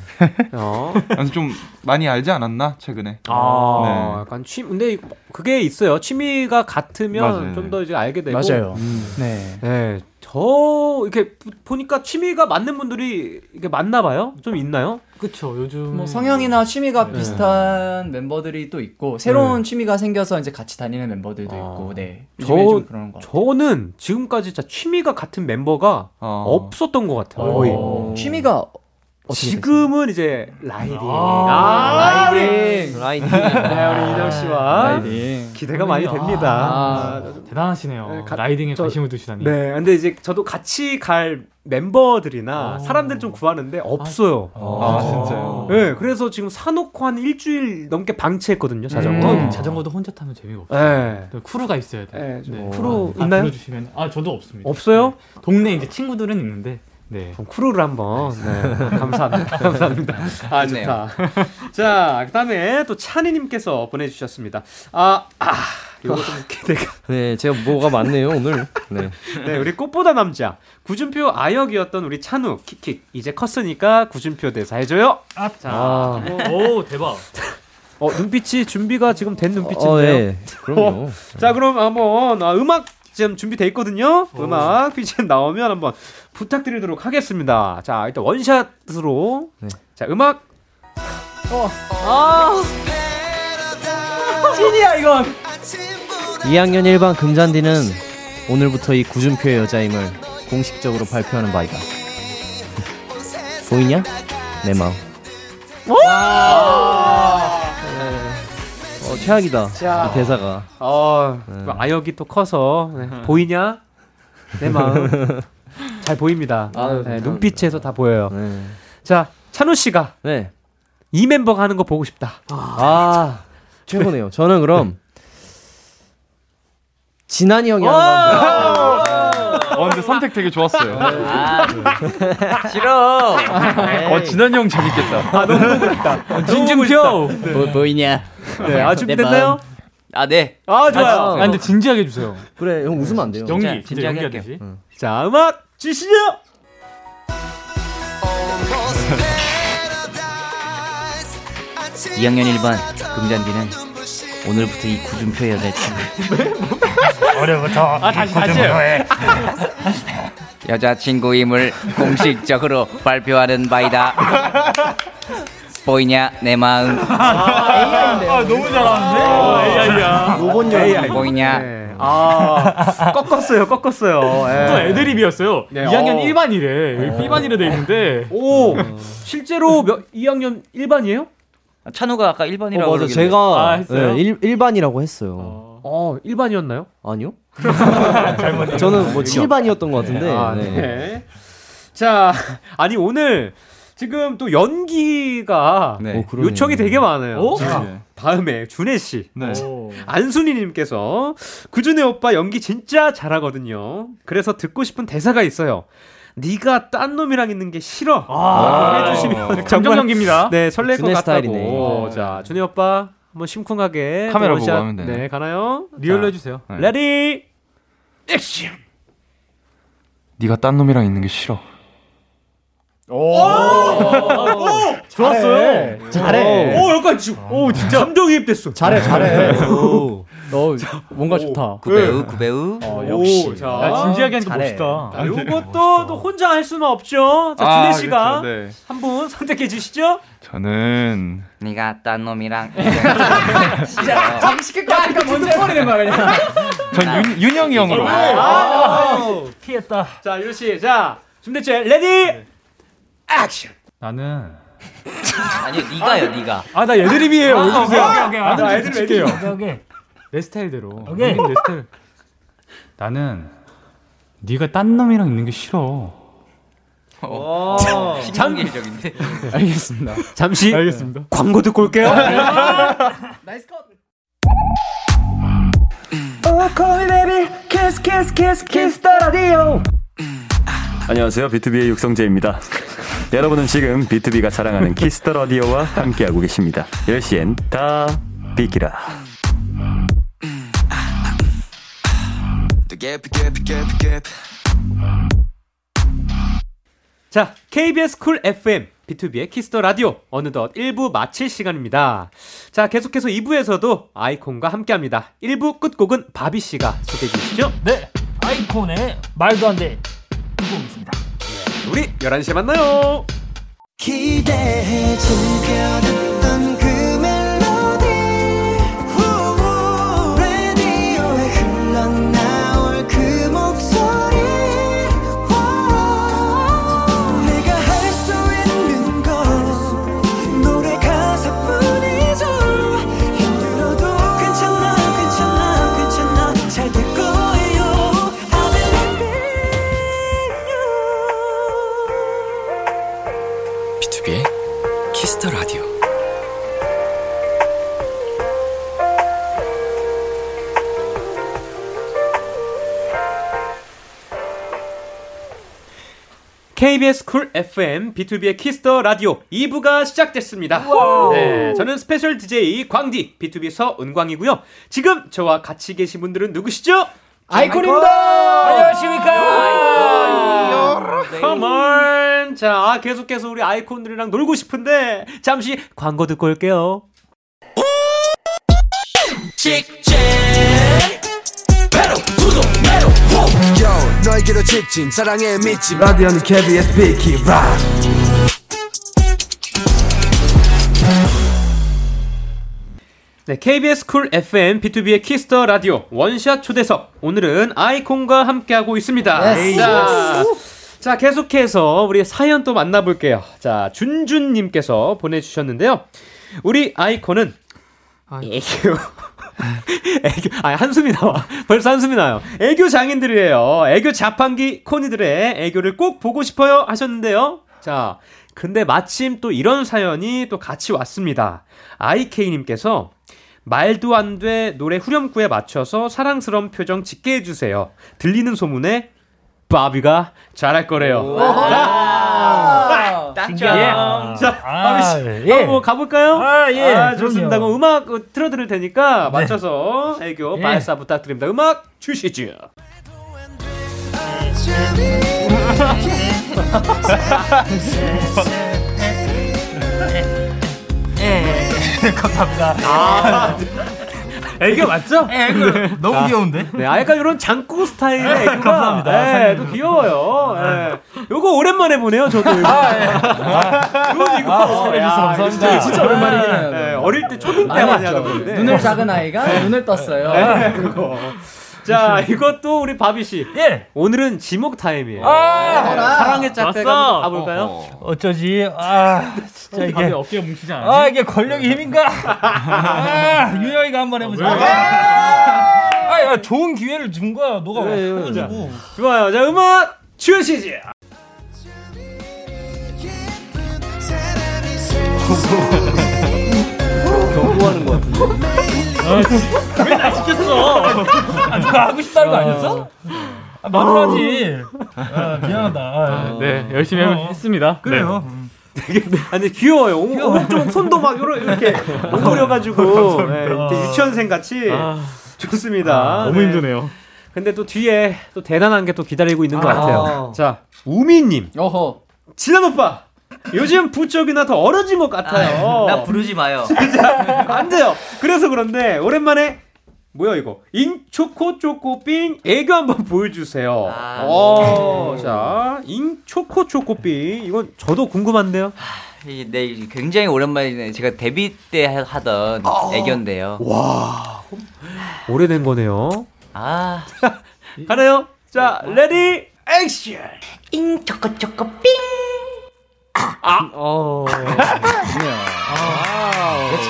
어. <laughs> 그래서 좀 많이 알지 않았나 최근에. 아, 네. 약간 취, 근데 그게 있어요. 취미가 같으면. 좀 더 이제 알게 되고. 맞아요. 음. 네. 네, 저 이렇게 보- 보니까 취미가 맞는 분들이 이게 맞나 봐요. 좀 있나요? 그쵸 요즘 뭐 성향이나 취미가 네. 비슷한 멤버들이 또 있고 새로운 취미가 생겨서 이제 같이 다니는 멤버들도 아. 있고 네 저- 요즘에 좀 그런 거 저는 지금까지 진짜 취미가 같은 멤버가 어. 없었던 것 같아요. 거의. 어. 취미가 지금은 이제 riding. 아, riding. riding. 네, 우리 이정 씨와 riding. 기대가 많이 됩니다. 아, 대단하시네요. 네, 가- riding에 저- 관심을 두시다니. 네, 근데 이제 저도 같이 갈 멤버들이나 어. 사람들 좀 구하는데 없어요. 아, 진짜요? 네, 그래서 지금 사놓고 한 일주일 넘게 방치했거든요, 자전거. 음. 자전거도 혼자 타면 재미가 없어요. 네. 또 crew가 있어야 돼. 네, 좀 네. 크루 다 있나요? 불러주시면 아 저도 없습니다. 없어요? 네. 동네 이제 친구들은 있는데 네. 그럼 크루를 한번. 네. <laughs> 감사합니다. 감사합니다. 아, 좋다. 자, 그 다음에 또 찬이님께서 보내주셨습니다. 아, 아. <laughs> 네, 제가 뭐가 많네요 오늘. 네. 네, 우리 꽃보다 남자. 구준표 아역이었던 우리 찬우, 킥킥. 이제 컸으니까 구준표 대사 해줘요. 아, 자. 아, 오 대박. 어, 눈빛이 준비가 지금 된 눈빛인데요. 어, 네. 그럼요. <laughs> 자, 그럼 한번 아, 음악 지금 준비돼 있거든요. 음악 BGM 나오면 한번 부탁드리도록 하겠습니다. 자, 일단 원샷으로. 네. 자, 음악. 2학년 1반 금잔디는 오늘부터 이 구준표의 여자임을 공식적으로 발표하는 바이다. 보이냐? 내 마음. 어, 최악이다. 자. 이 대사가. 어, 네. 아역이 또 커서 네. 보이냐? 내 마음. <laughs> 잘 보입니다. 아유, 네, 눈빛에서 다 보여요. 네. 자, 찬우 씨가 네. 이 멤버가 하는 거 보고 싶다. 아, 최고네요. 저는 그럼 진한이 형이 하는 거. 어, 근데 선택 되게 좋았어요. 싫어. 어, 진한이 형 재밌겠다. 진준표. 뭐, 보이냐? 네, 아 준비됐나요? 아 네. 아, 좋아요. 아 근데 진지하게 해주세요. 그래, 형 웃으면 안 돼요. 연기 진짜 진짜 진지하게 연기 하듯이. 자, 음악 주시죠. 이학년 1반 금잔디는 오늘부터 이 구준표 여자친구 <laughs> 어려부터 아 다시 다시 여자친구임을 공식적으로 발표하는 바이다. <laughs> 보이냐 내 마음 <laughs> 아 너무 잘하는데 로봇 AI. 보이냐 네. 아, 꺾었어요, 꺾었어요. 예. 또 애드립이었어요. 네, 2학년 어. 1반이래. 여기 B반이라 돼 있는데. 오, 실제로 몇 2학년 1반이에요? 찬우가 아까 1번이라고 어, 맞아. 제가 아, 했어요? 네, 일, 일반이라고 했어요. 어, 1반이었나요? 아니요? <laughs> 저는 뭐 7반이었던 것 같은데. 아, 네. 네. 자, 아니 오늘 지금 또 연기가 네. 어, 그러네요. 요청이 되게 많아요. 어? 자, 네. 다음에 준회 씨. 네. 안순이님께서 구준회 오빠 연기 진짜 잘하거든요. 그래서 듣고 싶은 대사가 있어요. 네가 딴 놈이랑 있는 게 싫어. 아, 해주시면 감정 정말 연기입니다. 네 설렐 것 같다고. 스타일이네. 자 준회 오빠 한번 심쿵하게 카메라 또 보고. 하면 되나요? 네 가나요? real로 자, 해주세요. 네. ready 액션. 네가 딴 놈이랑 있는 게 싫어. 좋았어요. 잘해. 오 약간 지금 오 진짜 감정이입됐어. 잘해, 잘해. 오, 너 뭔가 좋다. 구배우 구배우 역시. 자, 야, 진지하게 하니까 잘해. 멋있다. 자, 요것도 또 준혜 할 수는 없죠. 자, 준혜 씨가 그렇죠. 네. 한분 선택해 주시죠. 저는 네가 딴 놈이랑 잠시까지 먼저 해버리는 거야, 그냥. 전 윤, 윤영이 형으로. 피했다 자, 유씨 자, 준비됐죠? 레디 액션. 나는 아니요 네가요 네가 아, 나 애드립이에요. 왜 그러세요? 오케이, 오케이. 아, 나 애드립 애드립. 오케이 오케이 내 스타일대로. 오케이. 내 스타일. 나는 네가 딴 놈이랑 있는 게 싫어. 신경질적인데 알겠습니다. 잠시 알겠습니다. 광고 듣고 올게요. 안녕하세요. 비투비의 육성재입니다. 여러분은 지금 비투비가 자랑하는 키스 더 라디오와 함께하고 계십니다. 10시엔 다 비키라. 자, KBS 쿨 FM 비투비의 키스 더 라디오 어느덧 1부 마칠 시간입니다. 자, 계속해서 2부에서도 아이콘과 함께합니다. 1부 끝곡은 바비 씨가 소개해 주시죠. 네 아이콘의 말도 안 돼 듣고 오겠습니다 우리 11시에 만나요. 기대해 즐겨듣던 그 KBS 쿨 FM 비투비의 키스 더 라디오 2부가 시작됐습니다. 네, 저는 special DJ 광디 B2B 서은광이고요. 지금 저와 같이 계신 분들은 누구시죠? 아이콘입니다. 안녕하십니까. Come on. 자, 아, 계속해서 우리 아이콘들이랑 놀고 싶은데 잠시 광고 듣고 올게요. Yo, 너에게로 직진 사랑에 미친 라디오는 KBS 비키 라 네, KBS 쿨 FM B2B의 키스터 라디오 원샷 초대석. 오늘은 아이콘과 함께하고 있습니다. 자, 자, 계속해서 우리 사연 또 만나볼게요. 자, 준준님께서 보내주셨는데요. 우리 아이콘은 애교. <laughs> 애교, 아 한숨이 나와. 벌써 한숨이 나요. 애교 장인들이에요. 애교 자판기 코니들의 애교를 꼭 보고 싶어요 하셨는데요. 자, 근데 마침 또 이런 사연이 또 같이 왔습니다. IK님께서 말도 안 돼 노래 후렴구에 맞춰서 사랑스러운 표정 짓게 해주세요. 들리는 소문에 바비가 잘할 거래요. 딱점. 자, 아, 바비 씨, 예. 한번 가볼까요? 아, 예, 좋습니다. 그럼요. 그럼 음악 어, 틀어드릴 테니까 맞춰서 애교 예. 발사 부탁드립니다. 음악 주시죠. <laughs> <laughs> 감사합니다. 아, 애교 맞죠? 예, 그 너무 귀여운데? 네, 아, 약간 이런 장구 스타일의 애교가 감사합니다. 네, 사장님. 또 귀여워요. 네. 요거 오랜만에 보네요, 저도. 이거. 이거 이거. 아, 야, 감사합니다. 이거 진짜 오랜만이긴 해요. 네, 어릴 때 초딩 때 많이 하던 건데. 눈을 작은 아이가 눈을 떴어요. 네, 그거. 자, 이것도 우리 바비 씨. 예. 오늘은 지목 타임이에요. 아, 네, 사랑의 짝대가 가볼까요? 어쩌지? 아, 진짜 이게. 어깨가 뭉치지 않아? 아, 이게 권력의 힘인가? 아, 윤영이가 한번 해보자. 아, 야, 좋은 기회를 준 거야. 너가 해가지고. 좋아요. 자, 음악 주시지. <laughs> 경고하는 것 같은데. 왜나 시켰어? 아, 누가 하고 싶다는 거 아니었어? 아, 말을 하지. 아, 미안하다. 아, 네, 열심히 어. 했습니다. 그래요. 아니 귀여워요. 오- 오른쪽 손도 막 요러- 이렇게 <laughs> 오므려가지고 네, 이렇게 유치원생 같이 좋습니다. 너무 네. 힘드네요. 근데 또 뒤에 또 대단한 게 또 기다리고 있는 것 아. 같아요. 자 우미님, 어허. 진한 오빠. 요즘 부쩍이나 더 어려진 것 같아요. 나 부르지 마요. 진짜 안 돼요. 그래서 그런데 오랜만에 뭐야 이거 잉초코 초코빙 애교 한번 보여주세요. 아. 어, 자 잉초코 초코빙 이건 저도 궁금한데요. 이- 네, 굉장히 오랜만이네. 제가 데뷔 때 하- 하던 애견데요. 와 오래된 거네요. 아, <laughs> 가나요? 자 ready action. 잉 초코 초코 삥. 어.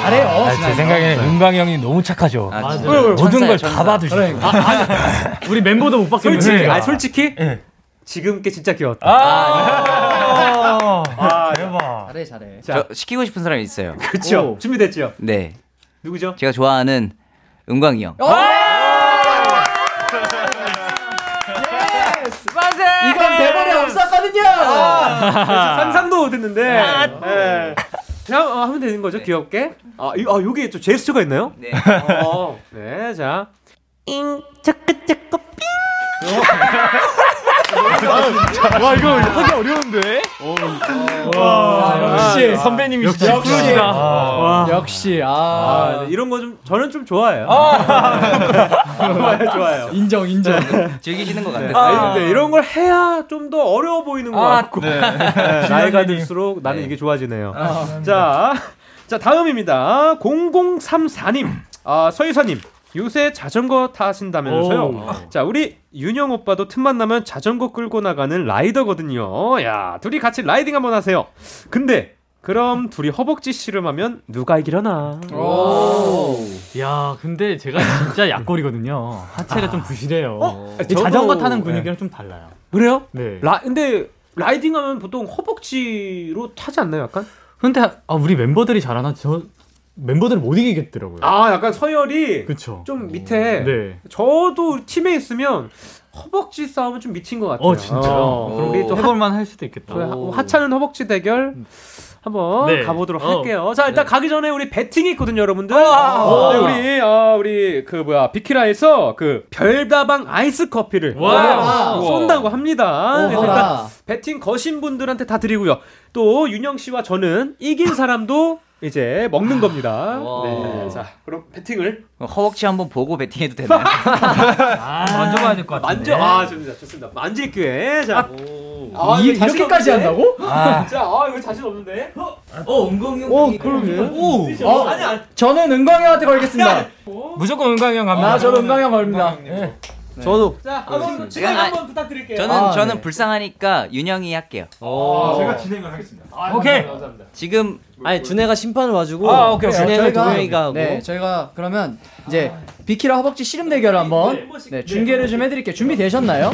잘해요. 아, 제 생각에는 은광이 형이 너무 착하죠. 아, 진짜. 왜요, 왜요? 모든 걸. 다 봐주시고. 우리 멤버도 못 받겠는데. 솔직히, 아 솔직히 예. 지금 게 진짜 귀여웠다. 아, 아, 대박. 잘해 잘해. 자, 저 시키고 싶은 사람이 있어요. 그렇죠. 오. 준비됐죠? 네. 누구죠? 제가 좋아하는 은광이 형. 이건 대본에 없었거든요. 상상도 못했는데. 예. 그냥 어, 하면 되는 거죠, 귀엽게. 아, 이, 아 여기 또 제스처가 있나요? 네. 어, 네, 자. 와 이거 하기 어려운데? 역시 선배님이시죠. 역시 프로시다. 와. 역시 아, 아, 네, 이런 거 좀 저는 좀 좋아해요. <laughs> 좋아요, 좋아요. 인정 인정. 즐기시는 것 네. 같아요. 아, 근데 이런 걸 해야 좀 더 어려워 보이는 것 같고 네, <laughs> 나이가 들수록 나는 네. 이게 좋아지네요. 자, 자 다음입니다. 0034님, 아 서유사님. 요새 자전거 타신다면서요? 자, 우리 윤영 오빠도 틈만 나면 자전거 끌고 나가는 라이더거든요. 야, 둘이 같이 라이딩 한번 하세요. 근데 그럼 둘이 허벅지 씨름하면 누가 이기려나? 오. 야, 근데 제가 진짜 약골이거든요. 하체가 좀 부실해요. 어? 자전거 타는 분위기랑 좀 달라요. 그래요? 네. 라, 근데 라이딩하면 보통 허벅지로 타지 않나요, 약간? 근데 아, 우리 멤버들이 잘하나 저 멤버들을 못 이기겠더라고요. 아, 약간 서열이 그쵸. 좀 밑에. 네. 저도 팀에 있으면 허벅지 싸움은 좀 미친 것 같아요. 어 진짜요? 어, 그럼 우리 또 하, 해볼만 할 수도 있겠다. 하- 하찮은 허벅지 대결 한번 네. 가보도록 어. 할게요. 자, 일단 가기 전에 우리 배팅이 있거든요, 여러분들. 와. 네, 우리 아, 우리 그 뭐야 비키라에서 그 별다방 아이스 커피를 와. 쏜다고 합니다. 그래서 일단 어허라. 배팅 거신 분들한테 다 드리고요. 또 윤영 씨와 저는 이긴 사람도 이제 먹는 겁니다. 네, 자, 그럼 배팅을 허벅지 한번 보고 배팅해도 되나요? <laughs> 만져봐야 될 것 같은데. 만져. 아, 좋습니다. 좋습니다. 만질 기회. 자, 아, 이, 자신 이렇게까지 없는데? 한다고? 자, 아, 이거 자신 없는데. 어, 은광이 형. 어, 그러게. 오. 어, 아니, 아니. 저는 은광이 형한테 걸겠습니다. 무조건 은광이 형 갑니다. 아, 저도 은광이 형 걸립니다. 저도. 자, 한번 진행 제가- 한번 부탁드릴게요. 저는 아, 저는 네. 불쌍하니까 윤영이 할게요. 제가 진행을 하겠습니다. 아, 오케이. 감사합니다. 지금 아니 준혜가 심판을 와주고 아, 오케이, 저희가- 동영이가 하고 네, 저희가 그러면 이제 비키라 허벅지 씨름 대결 한번 네, 중계를 좀 해드릴게요. 준비 되셨나요?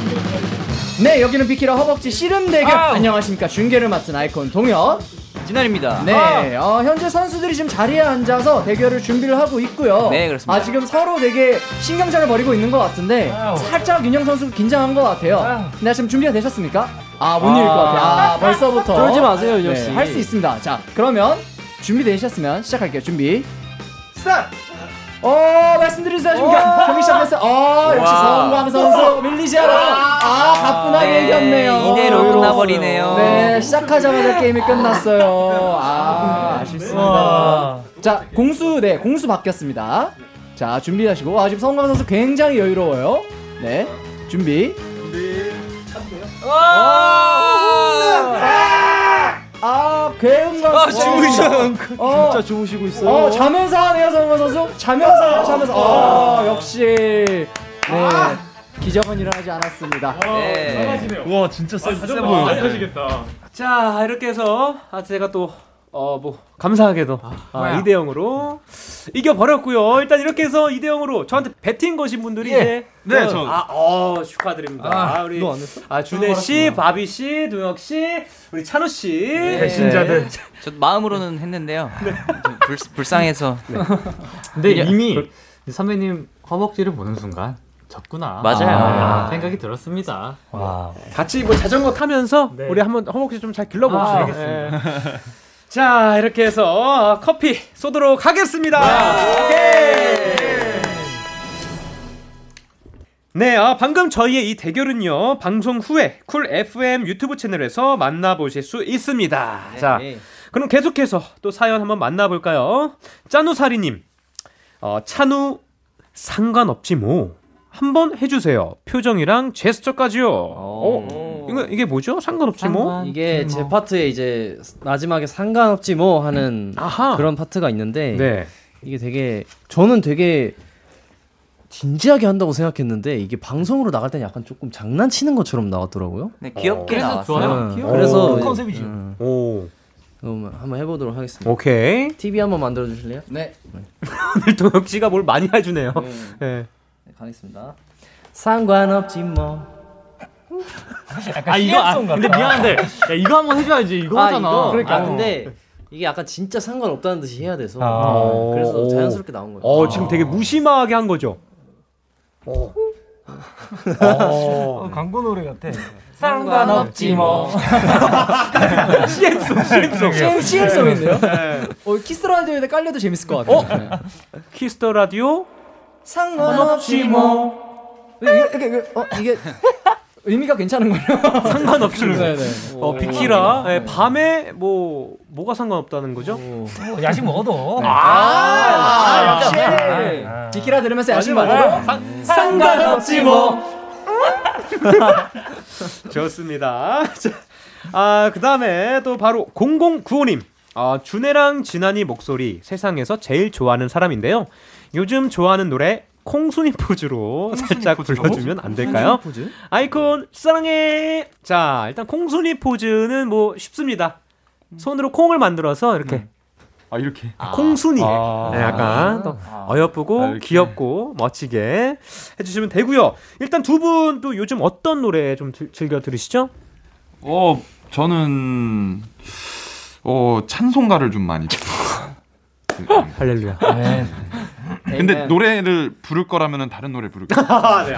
네, 여기는 비키라 허벅지 씨름 대결. 아우. 안녕하십니까. 중계를 맡은 아이콘 동혁. 진환입니다. 네, 어, 현재 선수들이 지금 자리에 앉아서 대결을 준비를 하고 있고요. 네, 그렇습니다. 아, 지금 서로 되게 신경전을 벌이고 있는 것 같은데 아우. 살짝 윤형 선수 긴장한 것 같아요. 네, 지금 준비가 되셨습니까? 아, 못 이길 것 같아요. 아, <laughs> 벌써부터. 쫄지 마세요, 윤형 씨. 할수 있습니다. 자, 그러면 준비되셨으면 시작할게요. 준비. 스타트! 어, 말씀드리겠습니다. 지금 경- 경기 시작됐어요. 어, 역시 와. 은광 선수 밀리지 않아. 아, 가뿐하게 네, 이겼네요. 이대로 끝나버리네요. 네, 시작하자마자 게임이 끝났어요. 아, 아쉽습니다. 와. 자, 공수, 네, 공수 바뀌었습니다. 자, 준비하시고. 아, 지금 성광 선수 굉장히 여유로워요. 네, 준비. 아, 괴음감. 아, 주무셔. 어, 진짜 주무시고 있어요. 어, 자면서 하네요, 성광 선수. 자면서, 자면서. 어, 역시. 네. 기적은 일어나지 않았습니다. 네. 와 진짜 세, 세 보여. 자, 이렇게 해서 아, 제가 또 어, 뭐 감사하게도 아, 2대 0으로 이겨 버렸고요. 일단 이렇게 해서 2대 0으로 저한테 배팅 거신 분들이 이제 네, 그- 저- 아, 어, 축하드립니다. 아, 우리 너안 했어? 아, 준혜 씨, 바비 씨, 동혁 씨, 우리 찬우 씨. 배신자들. 저 마음으로는 했는데요. 좀 불, 불쌍해서. 근데 이게- 이미 선배님 허벅지를 보는 순간 졌구나. 맞아요. 아, 생각이 들었습니다. 와. 같이 뭐 자전거 타면서 네. 우리 한번 허벅지 좀 잘 길러봅시다. 아, 예. 자, 이렇게 해서 커피 쏘도록 하겠습니다. 오케이. 네, 아, 방금 저희의 이 대결은요, 방송 후에 쿨 FM 유튜브 채널에서 만나보실 수 있습니다. 자, 네. 그럼 계속해서 또 사연 한번 만나볼까요? 짜누사리님, 어, 찬우 상관없지 뭐. 한번 해주세요. 표정이랑 제스처까지요. 어, 이거 이게 뭐죠? 상관없지 뭐. 이게 제 파트에 이제 마지막에 상관없지 뭐 하는 아하. 그런 파트가 있는데 네. 이게 되게 저는 되게 진지하게 한다고 생각했는데 이게 방송으로 나갈 때는 약간 조금 장난치는 것처럼 나왔더라고요. 네, 귀엽게 그래서 나왔어요. 좋아요. 네, 그래서 그 컨셉이지. 음, 오. 그럼 한번 해보도록 하겠습니다. 오케이. TV 한번 만들어 주실래요? 네. 오늘 동혁 씨가 뭘 많이 해주네요. 네. 네, 가겠습니다. 상관없지 뭐. 아 이거 아, 근데 미안한데 야, 이거 한번 해줘야지 이거 아 하잖아. 이거 그러니까. 아, 근데 이게 약간 진짜 상관없다는 듯이 해야 돼서 아. 그래서 오. 자연스럽게 나온 거예요. 어, 지금 되게 무심하게 한 거죠. 어. 어, 광고 노래 같아. 상관없지 뭐. CM송, CM송. CM, CM송인데요? 어, Kiss the Radio에 깔려도 재밌을 것 같아요. 네. Kiss the Radio. 상관없지 뭐. 이게, 이게, 이게, 어, 이게 의미가 괜찮은 거예요? <laughs> 상관없이. 네네. 어, 비키라. 네, 밤에 뭐, 뭐가 상관없다는 거죠? 뭐 야식 먹어도. 아, 역시. 아. 비키라 들으면서 야식 맞아, 먹어도 맞아. 상관없지 뭐. <laughs> 좋습니다. 자, 아, 그 다음에 또 바로 0095님. 아, 준혜랑 진한이 목소리 세상에서 제일 좋아하는 사람인데요. 요즘 좋아하는 노래 콩순이 포즈로 살짝 불러주면 안 될까요? 아이콘 사랑해. 자, 일단 콩순이 포즈는 뭐 쉽습니다. 손으로 콩을 만들어서 이렇게 아 이렇게. 콩순이. 아. 네, 약간 또 어여쁘고 아, 이렇게. 귀엽고 멋지게 해주시면 되고요. 일단 두 분 또 요즘 어떤 노래 좀 들- 즐겨 들으시죠? 어 저는 어 찬송가를 좀 많이. 듣고 <laughs> 할렐루야. 아멘. 근데 노래를 부를 거라면 다른 노래 부를게요. <laughs> 아, 네.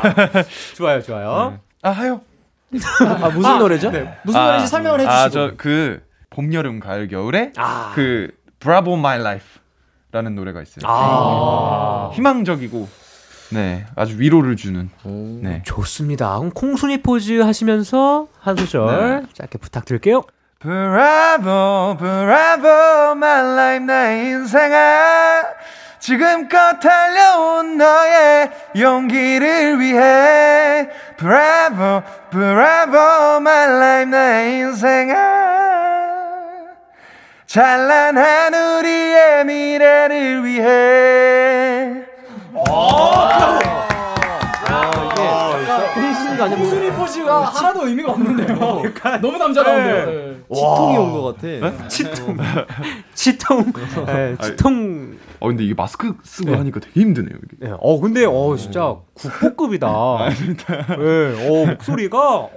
좋아요, 좋아요. 네. 아, 하요. 아, 무슨 노래죠? 네. 무슨 노래인지 설명을 해주시고. 아, 저 그 봄, 여름, 가을, 겨울에 아. 그 Bravo My Life라는 노래가 있어요. 아. 희망적이고 네, 아주 위로를 주는. 네. 좋습니다. 그럼 콩순이 포즈 하시면서 한 소절 네. 짧게 부탁드릴게요. Bravo, Bravo, my life, 나의 인생아. 지금껏 달려온 너의 용기를 위해. Bravo, Bravo, my life, 나의 인생아. 찬란한 우리의 미래를 위해. 콩 아니라 뭐 무수리 포즈가 하나도 의미가 없는데요. <laughs> <laughs> 너무 남자다운데요. 네. 치통이 온 것 같아. 치통. 치통. 네, <laughs> 치통. 어, 근데 이게 마스크 쓰고 하니까 되게 힘드네요. 이게. 네, 어, 근데, 어, 진짜 국보급이다. 네, 어, 목소리가.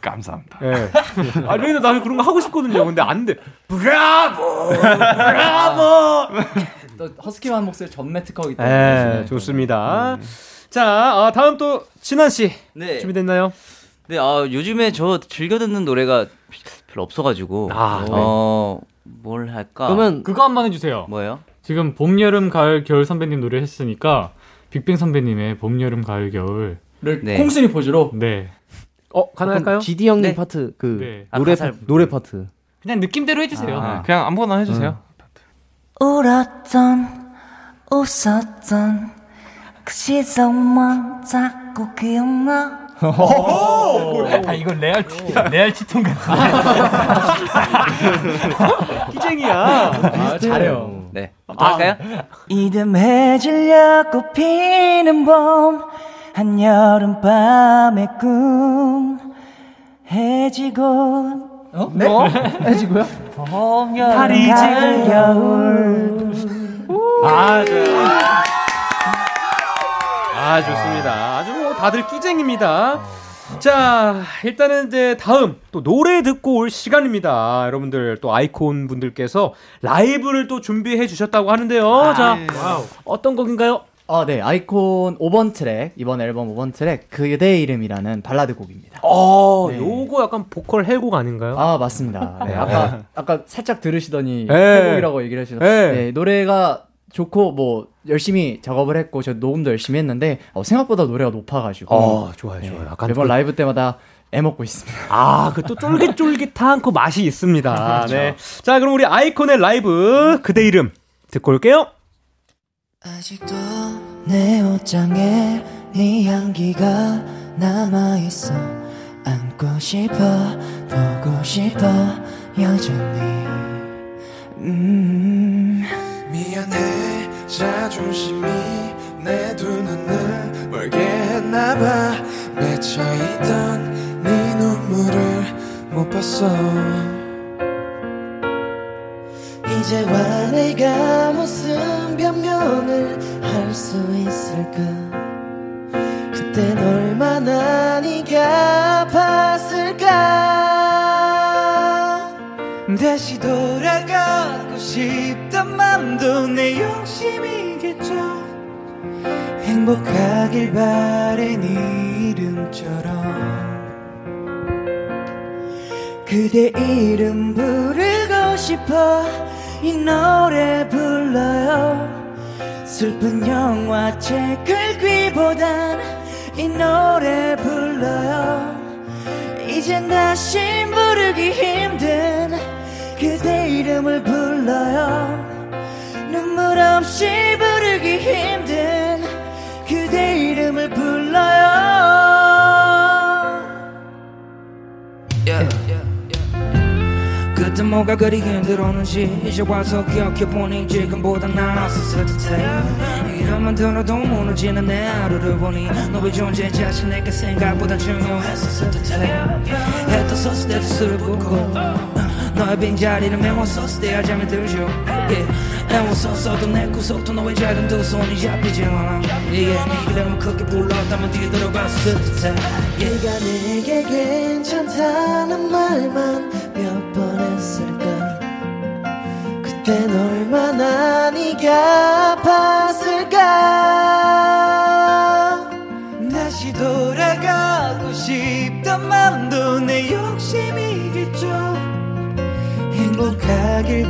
감사합니다. 네. 아, 근데 나는 그런 거 하고 싶거든요. 근데 안 돼. 브라보! 브라보! 또 허스키한 목소리 전매 특허이기 때문에. 네, 좋습니다. 자, 어, 다음 또, 진환씨. 네. 준비됐나요? 네, 아, 요즘에 저 즐겨 듣는 노래가 별로 없어가지고. 아, 네. 어, 뭘 할까? 그러면 그거 한 번 해주세요. 뭐예요? 지금 봄, 여름, 가을, 겨울 선배님 노래 했으니까 빅뱅 선배님의 봄, 여름, 가을, 겨울. 를 네. 콩순이 포즈로. 네. 어, 가능할까요? GD 형님 네. 파트 그 네. 아, 노래 가사를- 파, 노래 파트. 그냥 느낌대로 해주세요. 아, 그냥 아무거나 해주세요. 울었던 웃었던 그 시선만 자꾸 기억나 아, 이건 레알, 레알 치통 같아. 희쟁이야. 아, 잘해요. 네. 또 할까요? 이듬해 질려고 피는 봄 한여름밤의 꿈 해지고 어? 네? 해지고요? 봄 여름 가을 겨울 아, 좋아요. 아, 좋습니다. 아주 뭐 다들 끼쟁입니다. 자, 일단은 이제 다음 또 노래 듣고 올 시간입니다. 여러분들 또 아이콘 분들께서 라이브를 또 준비해 주셨다고 하는데요. 자, 어떤 곡인가요? 아, 네. 아이콘 5번 트랙, 이번 앨범 5번 트랙, 그대의 이름이라는 발라드 곡입니다. 어, 네. 요거 약간 보컬 해곡 아닌가요? 아, 맞습니다. 네, 아까, 아까 살짝 들으시더니 네. 해곡이라고 얘기를 해주셨어요. 네. 네, 노래가 좋고, 뭐, 열심히 작업을 했고, 저 녹음도 열심히 했는데, 어, 생각보다 노래가 높아가지고. 어, 좋아요, 네, 좋아요. 약간 매번 그- 라이브 때마다 애먹고 있습니다. 아, 그 또 쫄깃쫄깃한 그 맛이 있습니다. <laughs> 네. 자, 그럼 우리 아이콘의 라이브 그대 이름 듣고 올게요. 아직도 내 옷장에 네 향기가 남아 있어 안고 싶어 보고 싶어 여전히 음 미안해 자존심이 내 두 눈을 멀게 했나봐. 맺혀있던 네 눈물을 못 봤어. 이제와 내가 무슨 변명을 할 수 있을까? 그땐 얼마나 네가 아팠을까? 다시 돌아가고 싶단 맘도 내 욕심이겠죠. 행복하길 네 이름처럼 그대 이름 부르고 싶어 이 노래 불러요. 슬픈 영화책 긁기보단 이 노래 불러요. 이젠 다시 부르기 힘든 그대 이름을 불러요 눈물 없이 부르기 힘든 그대 이름을 불러요. 그때 뭐가 그리 힘들었는지 이제 와서 기억해보니 지금보다 나았었을 듯해 이름만 들어도 무너지는 내 하루를 보니 너의 존재 자신 내게 생각보다 중요했었을 듯해 해도 썼을 때도 술을 붓고 너의 빈자리를 때야 잠이 들죠. yeah. 애워섰어도 내 구석도 너의 작은 두 손이 잡히지 않아. yeah. 네 이름을 크게 불렀다면 뒤돌아봤을 듯해 네가 내게 괜찮다는 말만 몇 번 했을까? 그땐 얼마나 네가 아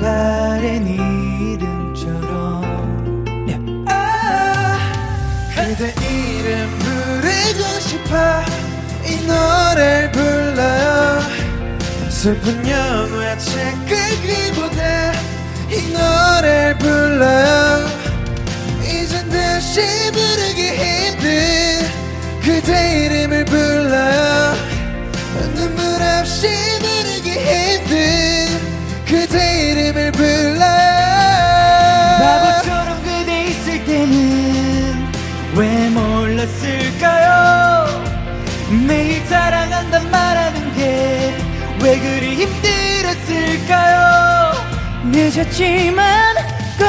바래 네 이름처럼. 아, 그대 이름 부르고 싶어. 이 노래를 불러요. 슬픈 영화책 끄기보다 이 노래를 불러요. 이젠 다시 부르기 힘든 그대 이름을 불러요. 눈물 없이 부르기 힘든 그대 이름을 불러요 바보처럼 그대 있을 때는 왜 몰랐을까요? 매일 사랑한단 말하는 게 왜 그리 힘들었을까요? 늦었지만 꼭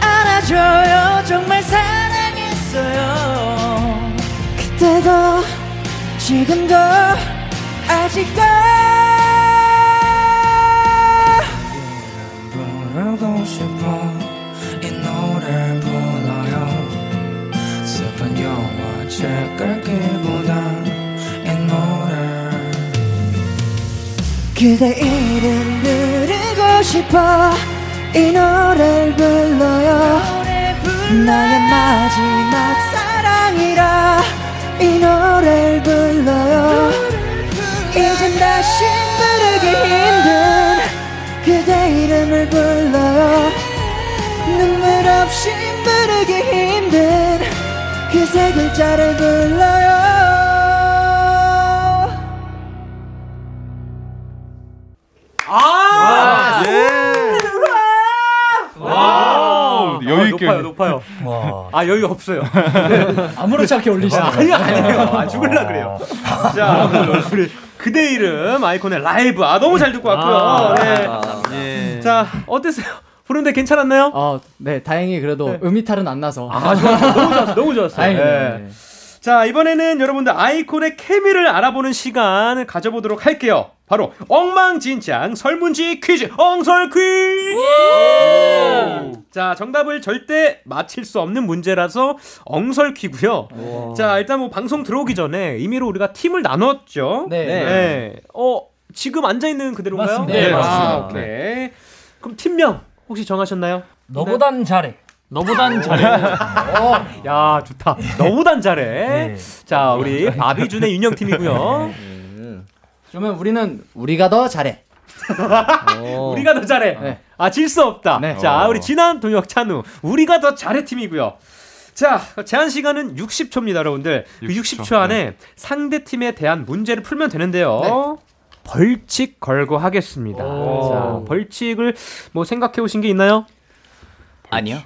안아줘요. 정말 사랑했어요. 그때도 지금도 아직도 부르고 싶어. 이 노래를 불러요. 슬픈 영화책 끌기보다 이 노래. 그대 이름 부르고 싶어. 이 노래를 불러요. 나의 마지막 사랑이라 이 노래를 불러요. 이젠 다시 부르기 힘든 그대 이름을 불러요 눈물 없이 부르기 힘든 그 세 글자를 불러요 아! 와, 여유 있게. 높아요, 높아요. 와. 아, 여유 없어요. <laughs> 아무렇지 않게 올리시네. 아니요, 아니에요. 아, 죽을라 그래요. 자, 우리 그대 이름 아이콘의 라이브. 아, 너무 잘 듣고 왔고요. 아, 네. 예. 자, 어땠어요? 부른데 괜찮았나요? 어, 네, 다행히 그래도 음이탈은 안 나서. 아, 좋았어요. 너무 좋았어요. 너무 좋았어요. <laughs> 네. 자, 이번에는 여러분들 아이콘의 케미를 알아보는 시간을 가져보도록 할게요. 바로 엉망진창 설문지 퀴즈 엉설 퀴즈. 자, 정답을 절대 맞힐 수 없는 문제라서 엉설 퀴고요. 자, 일단 뭐 방송 들어오기 전에 임의로 우리가 팀을 나눴죠. 네. 어, 지금 앉아 있는 그대로인가요? 맞습니다. 네, 아, 맞습니다. 오케이. 그럼 팀명 혹시 정하셨나요? 너보단 잘해. 너보단 잘해. 야, 좋다. 너무단 잘해. 네. 자, 우리 바비준의 윤영 팀이고요. 그러면 우리는 우리가 더 잘해. <laughs> 우리가 더 잘해. 네. 아, 질 수 없다. 네. 자, 우리 진한 동혁 찬우. 우리가 더 잘해 팀이고요. 자, 제한 시간은 60초입니다, 여러분들. 그 60초, 60초 안에 상대 팀에 대한 문제를 풀면 되는데요. 벌칙 걸고 하겠습니다. 자, 벌칙을 뭐 생각해 오신 게 있나요? 아니요.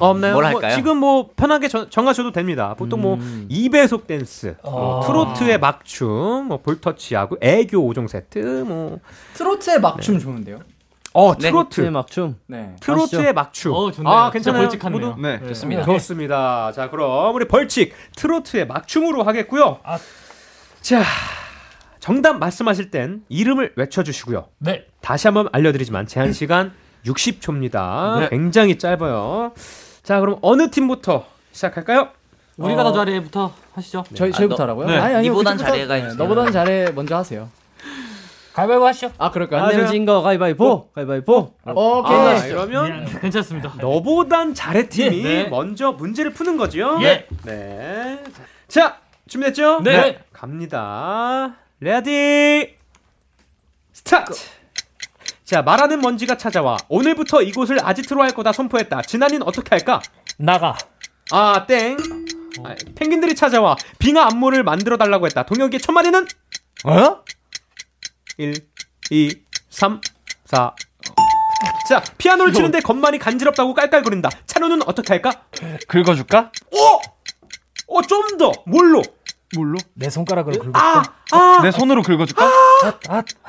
어, 없나요? 뭘뭐 할까요? 지금 뭐 편하게 정, 정하셔도 됩니다. 보통 뭐 음. 2배속 댄스, 뭐 아. 트로트의 막춤, 뭐 볼터치하고 애교 5종 세트, 뭐 트로트의 막춤 좋은데요? 어, 네. 트로트. 막춤. 네. 트로트의 막춤. 어, 좋네요. 아, 괜찮아요. 벌칙하네요. 모두? 네. 좋습니다. 좋습니다. 자, 그럼 우리 벌칙 트로트의 막춤으로 하겠고요. 아. 자, 정답 말씀하실 땐 이름을 외쳐주시고요. 네. 다시 한번 알려드리지만 제한 <clears throat> 시간 60초입니다. 굉장히 짧아요. 자, 그럼 어느 팀부터 시작할까요? 우리가 더 잘해부터 하시죠. 저희 저희부터 하라고요? 네. 아니 아니 그쪽부터- 잘해가 네. 너보단 잘해 먼저 하세요. 가위바위보 하시죠. 아 그럴까요? 안 내면 진거 가위바위보. 가위바위보. 오케이. 아, 이러면 네, 괜찮습니다. 너보단 잘해 팀이 네. 먼저 문제를 푸는 거죠. 예. 네. 자, 준비됐죠? 네. 갑니다. ready start. 자, 말하는 먼지가 찾아와. 오늘부터 이곳을 아지트로 할 거다 선포했다. 진환이는 어떻게 할까? 나가. 아, 땡. 아, 펭귄들이 찾아와. 빙하 안무를 만들어 달라고 했다. 동혁이의 첫 마디는 어? 1, 2, 3, 4. 자, 피아노를 치는데 건반이 간지럽다고 깔깔거린다. 찬우는 어떻게 할까? 긁어줄까? 오! 어, 좀 더. 뭘로? 뭘로? 내 손가락으로 긁어. 아, 아, 내 손으로 긁어줄까?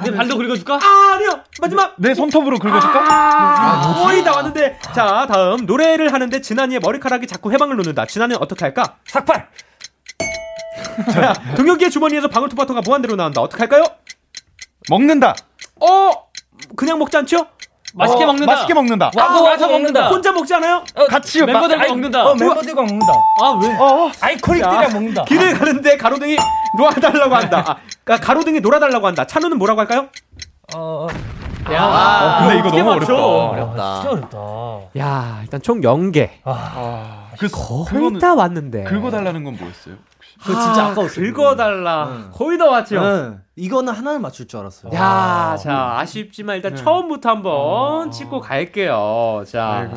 내 발도 긁어줄까? 아, 아니요. 마지막. 내 손톱으로 긁어줄까? 아, 거의 다 왔는데. 자, 다음. 노래를 하는데 진한이의 머리카락이 자꾸 해방을 놓는다. 진한이는 어떻게 할까? 삭발. 자, 동혁이의 주머니에서 방울토마토가 무한대로 나온다. 어떻게 할까요? 먹는다. 어, 그냥 먹지 않죠? 맛있게 어, 먹는다. 맛있게 먹는다. 와, 뭐 와서 먹는다. 혼자 먹지 않아요? 같이 멤버들과 마- 먹는다. 어, 멤버들과 먹는다. 아 왜? 어, 아이코닉들이랑 먹는다. 길을 가는데 가로등이 놓아달라고 한다. 아, 그러니까 가로등이 놀아달라고 한다. 찬우는 뭐라고 할까요? 어, 야, 어, 근데 이거 너무 맞춰? 어렵다. 진짜 어렵다. 야, 일단 총 0개. 아, 그 거의 다 왔는데. 긁어 달라는 건 뭐였어요? 그거 진짜 아까웠어요. 긁어달라. 거의 다 왔죠. 응. 이거는 하나를 맞출 줄 알았어요. 야, 자, 아쉽지만 일단 처음부터 한번 짚고 갈게요. 자,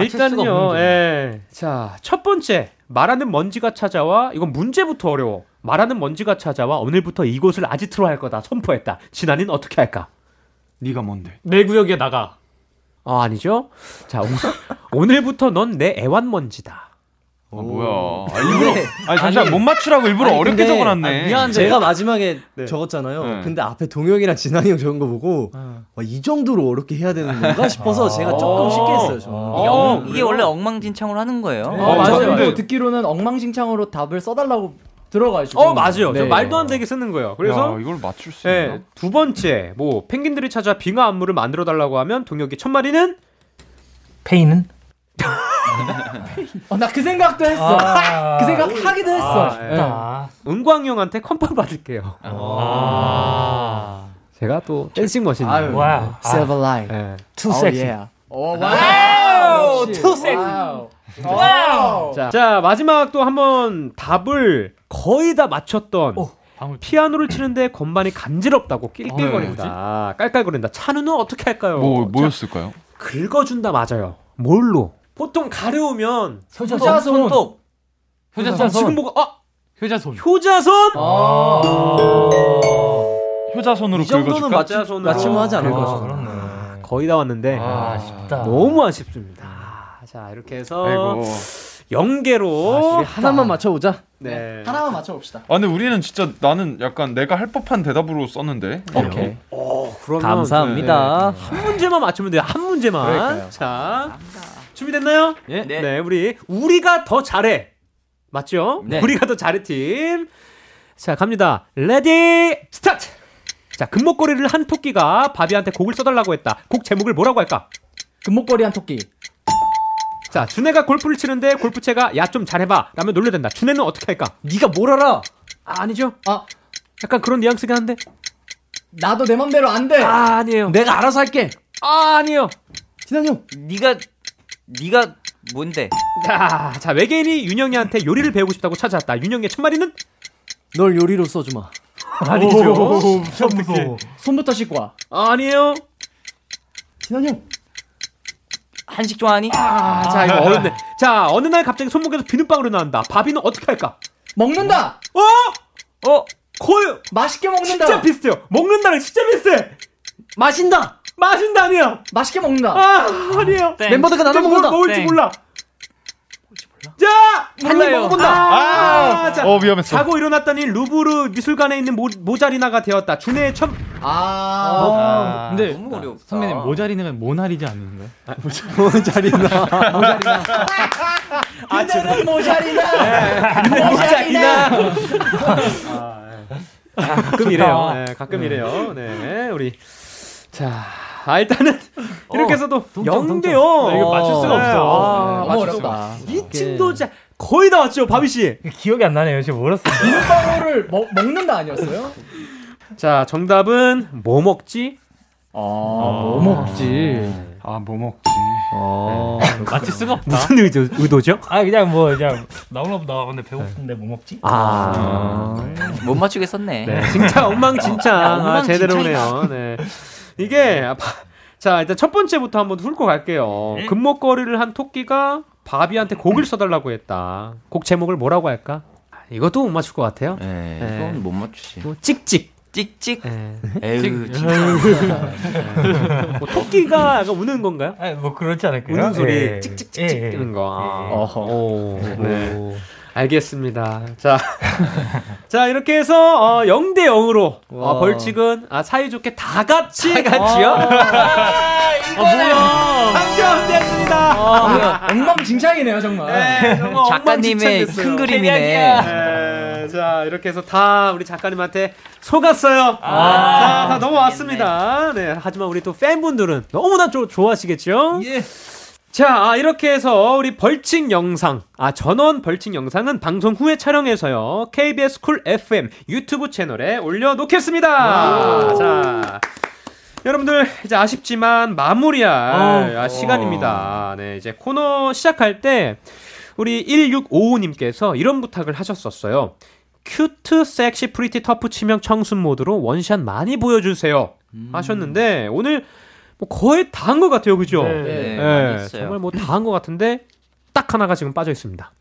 일단은요, 예. 자, 첫 번째. 말하는 먼지가 찾아와. 이건 문제부터 어려워. 말하는 먼지가 찾아와. 오늘부터 이곳을 아지트로 할 거다. 선포했다. 진아는 어떻게 할까? 네가 뭔데? 내 구역에 나가. 아, 아니죠? 자, 오, <laughs> 오늘부터 넌 내 애완먼지다. 아, 뭐야? 아, 일부러 아니 잠시만 못 맞추라고 일부러 아니, 어렵게 근데- 적어놨네. 아, 미안한데 제가 마지막에 적었잖아요. 네. 근데 앞에 동혁이랑 진환이 형 적은 거 보고 와, 이 정도로 어렵게 해야 되는 건가 싶어서 제가 조금 쉽게 했어요. 저는. 이게, 엉- 이게 원래 엉망진창으로 하는 거예요. 어, 맞아요. 또 듣기로는 엉망진창으로 답을 써달라고 들어가지고. 어, 맞아요. 네. 저 말도 안 되게 쓰는 거예요. 그래서 야, 이걸 맞출 수 예, 있나? 두 번째, 뭐 펭귄들이 찾아 빙하 안무를 만들어 달라고 하면 동혁이 첫 마디는 페이는? <laughs> 어, 나 그 생각도 했어. 아. <laughs> 그 생각 하기도 했어. 아, 예. 아. 은광이 형한테 confirm 받을게요. 아. 제가 또 dancing machine. 와. 예. Too sexy. 오, wow. Too sexy. Wow. Wow. 자, 자, 마지막 또 한번 답을 거의 다 맞췄던 방울. 피아노를 치는데 건반이 간지럽다고 낄낄거린다. 깔깔거린다. 찬우는 어떻게 할까요? 뭐 자, 뭐였을까요? 긁어준다 맞아요. 뭘로? 보통 가려우면 효자손. 손톱. 효자손. 지금 뭐가 아 효자손. 효자손? 효자손으로 이 정도는? 맞추, 효자손으로 맞추면 하지 않을까. 그렇네. 거의 다 왔는데 아, 아쉽다. 너무 아쉽습니다. 자 이렇게 해서 아이고. 연계로 하나만 맞춰보자. 네. 하나만 맞춰봅시다. 아 근데 우리는 진짜 나는 약간 내가 할 법한 대답으로 썼는데. 오케이. 어, 그러면 감사합니다. 한 문제만 맞추면 돼요. 한 문제만. 그러니까요. 자 준비됐나요? 예. 네. 우리 우리가 더 잘해. 맞죠? 네. 우리가 더 잘해 팀. 자 갑니다. ready start. 자 금목걸이를 한 토끼가 바비한테 곡을 써달라고 했다. 곡 제목을 뭐라고 할까? 금목걸이 한 토끼. 자 준회가 골프를 치는데 골프채가 야 좀 잘해봐 라면 놀려댄다. 준회는 어떻게 할까? 네가 뭘 알아? 아, 아니죠? 아, 약간 그런 뉘앙스긴 한데. 나도 내 맘대로 안 돼. 아 아니에요. 내가 알아서 할게. 아 아니에요. 진환 형. 네가 네가 뭔데? 자, 자 외계인이 윤영이한테 요리를 배우고 싶다고 찾아왔다. 윤영이의 첫 마디는 널 요리로 써주마. 아니죠. 무서워. 손부터 씻고 와. 아, 아니에요. 진환 형. 한식 좋아하니? 아, 자 이거 어렵네. 자 어느 날 갑자기 손목에서 비눗방울이 나온다. 바비는 어떻게 할까? 먹는다. 어? 어? 거의 맛있게 먹는다. 진짜 비슷해요. 먹는다는 진짜 비슷해. 마신다. 마신다 아니야. 맛있게 먹는다. 아 아니에요. 멤버들과 나눠 뭘 먹는다. 먹을지 땡. 몰라. 자, 한입 몰라요. 먹어본다. 아, 자, 어 위험했어. 자고 일어났더니 루브르 미술관에 있는 모, 모자리나가 되었다. 준혜의 첫 아. 근데 너무 어렵다. 선배님 모자리는 모나리자 아닌가요? <laughs> 모자리나. 그대는 모자리나. 네. 모자리나. 가끔 이래요. 네, 가끔 이래요. 네, 우리 자, 아, 일단은 <laughs> 이렇게 해서도 영대요. 아, 이거 맞출 수가 없어. 아, 너무 맞출 수가. 이 친구 진짜 거의 다 왔죠, 바비 씨. 기억이 안 나네요. 지금 몰랐어요. 비눗방울을 먹, 먹는다 아니었어요? 자, 정답은 뭐 먹지? 아, 뭐 먹지? 아 뭐 먹지? 어, 맞출 수가 없다. 무슨 의도, 의도죠? 아 그냥 뭐 그냥 나오나 보다. 근데 배고픈데 뭐 먹지? 아, 못 맞추겠었네. 네, 진짜 엉망진창. 아, 제대로 오네요. 네. 이게 자 일단 첫 번째부터 한번 훑고 갈게요. 금목걸이를 한 토끼가 바비한테 곡을 써달라고 했다. 곡 제목을 뭐라고 할까? 아, 이것도 못 맞출 것 같아요. 네, 네. 이건 못 맞추지. 뭐 찍찍. 찍찍. 네. 에휴, 뭐 토끼가 약간 우는 건가요? 아, 뭐 그렇지 않을까요? 우는 소리 예. 찍찍찍찍 예, 예. 뜨는 거. 아. 어허. 오, 네. 알겠습니다. 자, <laughs> 자 이렇게 해서 어, 0대 0으로 어, 벌칙은 아, 사이좋게 다 같이 다 같이요? 아, <laughs> 뭐야? 당첨됐습니다. 아, 엉망진창이네요 정말. 네, 정말 작가님의 엉망진창이었어요. 큰 그림이네. 네, 자 이렇게 해서 다 우리 작가님한테 속았어요. 자, 다 넘어왔습니다. 네, 하지만 우리 또 팬분들은 너무나 조, 좋아하시겠죠? 예. 자, 아, 이렇게 해서 우리 벌칙 영상, 아, 전원 벌칙 영상은 방송 후에 촬영해서요, KBS 쿨 FM 유튜브 채널에 올려놓겠습니다. 자. 여러분들 이제 아쉽지만 마무리할 아, 시간입니다. 네, 이제 코너 시작할 때 우리 1655님께서 이런 부탁을 하셨었어요. cute, sexy, pretty, tough 치명 청순 모드로 원샷 많이 보여주세요. 하셨는데 오늘 뭐 거의 다 한 것 같아요, 그죠? 네, 많이 했어요. 정말 뭐 다 한 것 같은데 딱 하나가 지금 빠져 있습니다.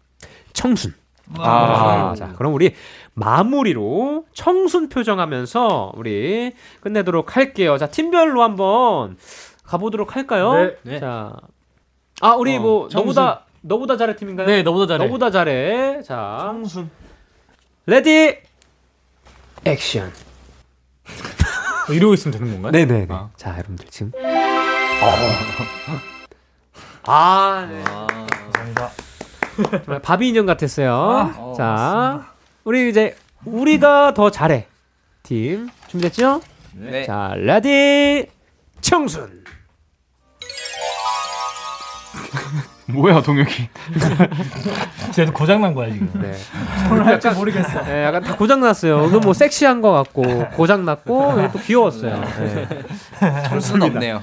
청순. 아. 아, 자, 그럼 우리 마무리로 청순 표정하면서 우리 끝내도록 할게요. 자, 팀별로 한번 가보도록 할까요? 네. 자, 아, 우리 어, 뭐 청순. 너보다 너보다 잘해 팀인가요? 네, 너보다 잘해. 너보다 잘해. 자, 청순. Ready action. <laughs> 어, 이러고 있으면 되는 건가요? 네네. 네 자, 여러분들 지금. 아, 네. 감사합니다. 정말 바비 인형 같았어요. 어, 자, 우리 이제 우리가 더 잘해 팀 준비됐죠? 네. 자, ready 청순. 뭐야 동혁이? <laughs> 쟤도 고장 난 거야 지금. 네. 뭘 할지 모르겠어. 네, 약간 다 고장 났어요. 이건 뭐 섹시한 것 같고 고장 났고 또 귀여웠어요. 네. <laughs> 손 없네요.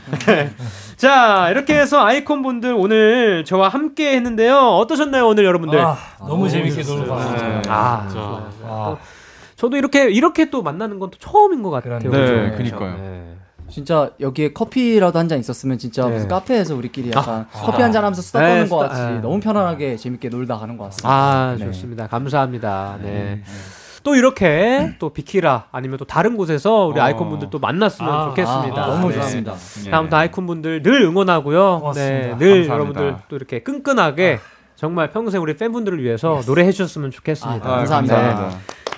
자, 이렇게 해서 아이콘 분들 오늘 저와 함께 했는데요. 어떠셨나요, 오늘 여러분들? 아, 너무 재밌게 놀고 네. 왔어요. 아. 아. 저도 이렇게 이렇게 또 만나는 건 또 처음인 것 같아요. 네, 그죠? 그니까요. 네. 진짜 여기에 커피라도 한 잔 있었으면 진짜 네. 무슨 카페에서 우리끼리 약간 커피 한 잔 하면서 수다 네, 떠는 것 수다- 같이 네. 너무 편안하게 재밌게 놀다 가는 것 같습니다. 아, 네. 좋습니다. 감사합니다. 네. 또 이렇게 또 비키라 아니면 또 다른 곳에서 우리 어. 아이콘 분들 또 만났으면 아, 좋겠습니다. 아, 너무 네. 좋습니다. 다음부터 아이콘 분들 늘 응원하고요. 고맙습니다. 네, 늘 감사합니다. 여러분들 또 이렇게 끈끈하게 정말 평생 우리 팬분들을 위해서 노래해 주셨으면 좋겠습니다. 아, 감사합니다.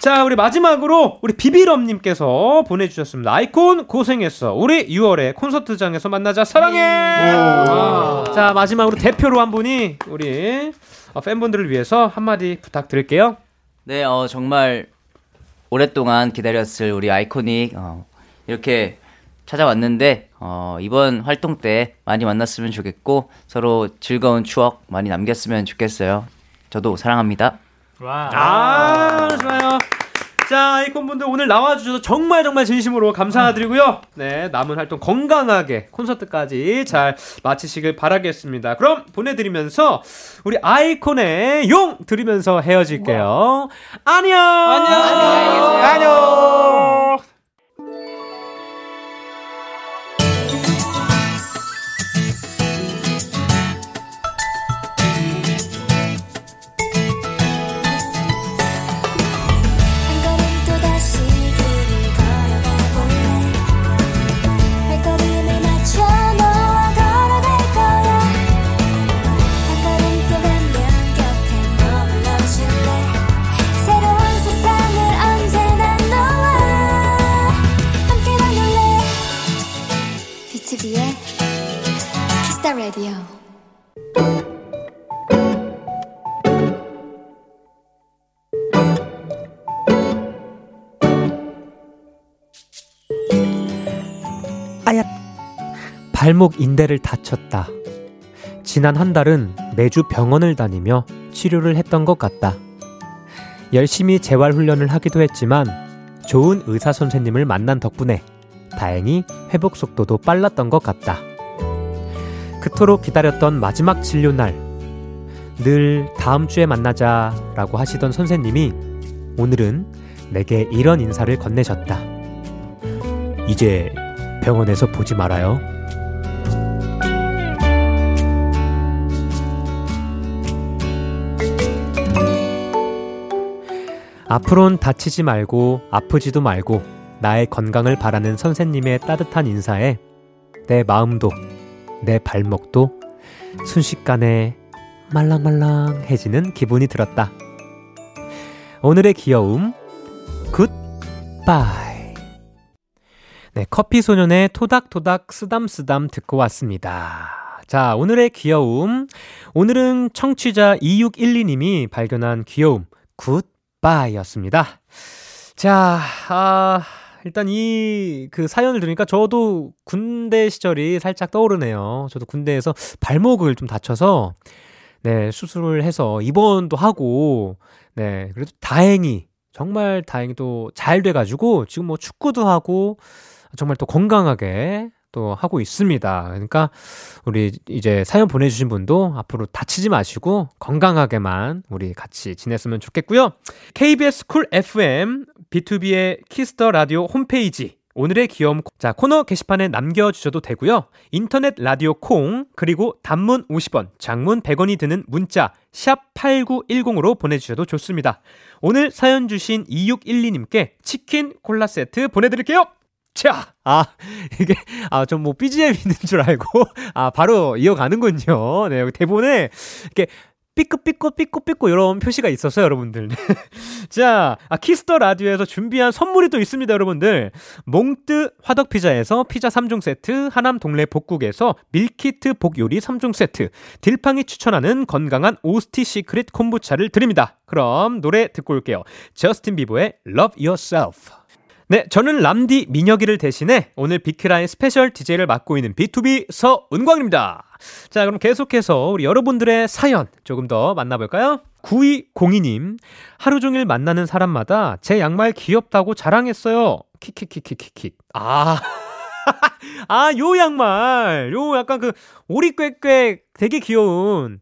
네. 자, 우리 마지막으로 우리 비비럼님께서 보내주셨습니다. 아이콘 고생했어. 우리 6월에 콘서트장에서 만나자. 사랑해. 아. 자, 마지막으로 대표로 한 분이 우리 어, 팬분들을 위해서 한마디 부탁드릴게요. 네, 어, 정말 오랫동안 기다렸을 우리 아이코닉 어, 이렇게 찾아왔는데 어, 이번 활동 때 많이 만났으면 좋겠고 서로 즐거운 추억 많이 남겼으면 좋겠어요. 저도 사랑합니다. 와. 아, 좋아요. 자, 아이콘 분들 오늘 나와주셔서 정말 정말 진심으로 감사드리고요. 네, 남은 활동 건강하게 콘서트까지 잘 마치시길 바라겠습니다. 그럼 보내드리면서 우리 아이콘의 용 들으면서 헤어질게요. 안녕! 안녕! 안녕! 한 발목 인대를 다쳤다. 지난 한 달은 매주 병원을 다니며 치료를 했던 것 같다. 열심히 재활 훈련을 하기도 했지만 좋은 의사 선생님을 만난 덕분에 다행히 회복 속도도 빨랐던 것 같다. 그토록 기다렸던 마지막 진료 날. 늘 다음 주에 만나자 라고 하시던 선생님이 오늘은 내게 이런 인사를 건네셨다. 이제 병원에서 보지 말아요. 앞으론 다치지 말고 아프지도 말고 나의 건강을 바라는 선생님의 따뜻한 인사에 내 마음도 내 발목도 순식간에 말랑말랑해지는 기분이 들었다. 오늘의 귀여움, 굿바이. 네, 커피 소년의 토닥토닥 쓰담쓰담 듣고 왔습니다. 자, 오늘의 귀여움. 오늘은 청취자 2612님이 발견한 귀여움, 굿 바이였습니다. 자, 아, 일단 이 그 사연을 들으니까 저도 군대 시절이 살짝 떠오르네요. 저도 군대에서 발목을 좀 다쳐서 네, 수술을 해서 입원도 하고 네, 그래도 다행히 정말 다행히 또 잘 돼가지고 지금 뭐 축구도 하고 정말 또 건강하게 또 하고 있습니다. 그러니까 우리 이제 사연 보내주신 분도 앞으로 다치지 마시고 건강하게만 우리 같이 지냈으면 좋겠고요. KBS 쿨 FM B2B의 키스터 라디오 홈페이지 오늘의 귀여움 자 코너 게시판에 남겨주셔도 되고요. 인터넷 라디오 콩 그리고 단문 50원, 장문 100원이 드는 문자 샵 8910으로 보내주셔도 좋습니다. 오늘 사연 주신 2612님께 치킨 콜라 세트 보내드릴게요. 자, 아, 이게, 아, 좀뭐 BGM 있는 줄 알고, <laughs> 아, 바로 이어가는군요. 네, 여기 대본에, 이렇게, 삐끗삐끗 삐끗삐끗 이런 표시가 있었어요, 여러분들. <laughs> 자, 아, Kiss the Radio에서 준비한 선물이 또 있습니다, 여러분들. 몽뜨 화덕 피자에서 피자 3종 세트, 하남 동래 복국에서 밀키트 복요리 3종 세트, 딜팡이 추천하는 건강한 오스티 시크릿 콤부차를 드립니다. 그럼 노래 듣고 올게요. 저스틴 비버의 Love Yourself. 네, 저는 람디 민혁이를 대신해 오늘 비키라의 special DJ를 맡고 있는 BTOB 서은광입니다. 자, 그럼 계속해서 우리 여러분들의 사연 조금 더 만나볼까요? 9202님, 하루 종일 만나는 사람마다 제 양말 귀엽다고 자랑했어요. 킥킥킥킥킥킥. 아. <laughs> 아, 요 양말. 요 약간 그 오리꾀꾀 되게 귀여운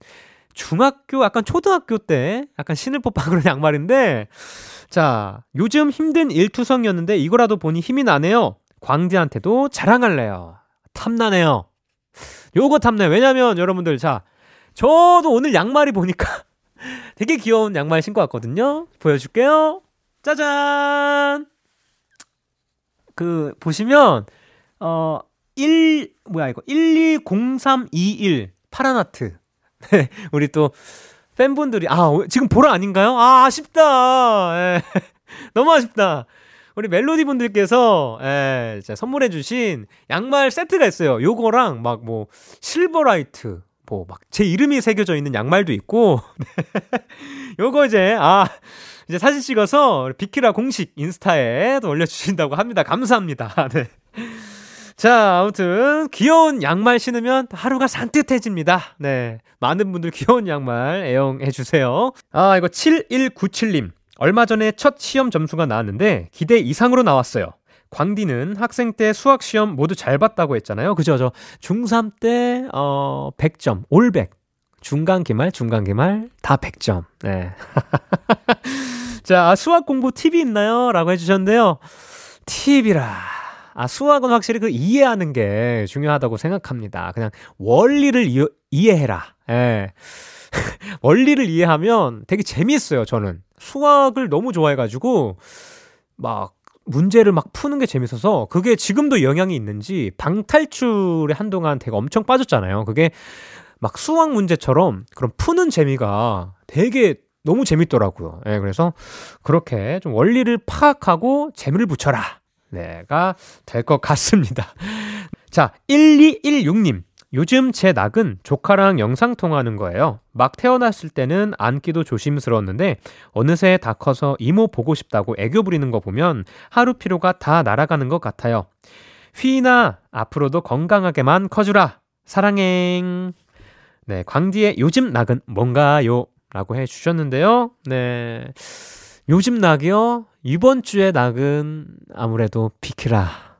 중학교, 약간 초등학교 때 약간 신을 법한 그런 <laughs> 양말인데 자, 요즘 힘든 일투성이었는데 이거라도 보니 힘이 나네요. 광디한테도 자랑할래요. 탐나네요. 요거 탐나요. 왜냐면 여러분들, 자, 저도 오늘 양말이 보니까 <laughs> 되게 귀여운 양말 신고 왔거든요. 보여줄게요. 짜잔! 그, 보시면, 어, 1, 뭐야, 이거, 120321 파란 하트. <laughs> 네, 우리 또, 팬분들이 아 지금 보라 아닌가요? 아 아쉽다. 예. <laughs> 너무 아쉽다. 우리 멜로디 분들께서 예, 선물해주신 양말 세트가 있어요. 요거랑 막 뭐 실버라이트 뭐 막 제 이름이 새겨져 있는 양말도 있고 <laughs> 요거 이제 아 이제 사진 찍어서 비키라 공식 인스타에 또 올려주신다고 합니다. 감사합니다. 네. 자, 아무튼 귀여운 양말 신으면 하루가 산뜻해집니다. 네. 많은 분들 귀여운 양말 애용해 주세요. 아, 이거 7197님. 얼마 전에 첫 시험 점수가 나왔는데 기대 이상으로 나왔어요. 광디는 학생 때 수학 시험 모두 잘 봤다고 했잖아요. 그죠? 저 중3 때 어, 100점, 올 100. 중간 기말, 중간 기말 다 100점. 네. <laughs> 자, 수학 공부 팁이 있나요? 라고 해 주셨는데요. 팁이라. 아, 수학은 확실히 그 이해하는 게 중요하다고 생각합니다. 그냥 원리를 이, 이해해라. 예. <laughs> 원리를 이해하면 되게 재미있어요, 저는. 수학을 너무 좋아해가지고, 막, 문제를 막 푸는 게 재밌어서, 그게 지금도 영향이 있는지, 방탈출에 한동안 되게 엄청 빠졌잖아요. 그게 막 수학 문제처럼 그런 푸는 재미가 되게 너무 재밌더라고요. 예, 그래서 그렇게 좀 원리를 파악하고 재미를 붙여라. 네가 될 것 같습니다. <laughs> 자, 1216님. 요즘 제 낙은 조카랑 영상 통화하는 거예요. 막 태어났을 때는 안기도 조심스러웠는데 어느새 다 커서 이모 보고 싶다고 애교 부리는 거 보면 하루 피로가 다 날아가는 것 같아요. 휘나 앞으로도 건강하게만 커주라. 사랑해. 네, 광디의 요즘 낙은 뭔가요? 라고 해 주셨는데요. 네. 요즘 낙이요? 이번 주의 낙은 아무래도 비키라.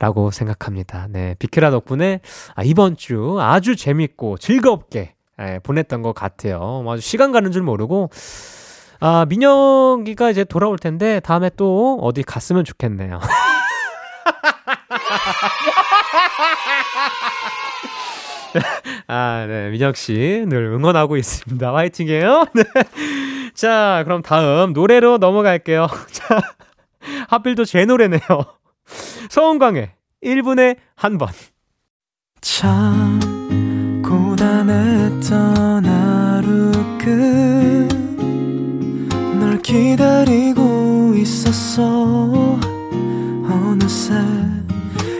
라고 생각합니다. 네, 비키라 덕분에 아, 이번 주 아주 재밌고 즐겁게 예, 보냈던 것 같아요. 아주 시간 가는 줄 모르고 아, 민혁이가 이제 돌아올 텐데 다음에 또 어디 갔으면 좋겠네요. <laughs> <laughs> 아, 네, 민혁 씨 늘 응원하고 있습니다. 화이팅해요. <laughs> 네. 자, 그럼 다음 노래로 넘어갈게요. <laughs> 자, 하필 또 제 노래네요. 서은광의 1분에 한 번. 참, 고단했던 하루 끝. 기다리고 있었어 어느새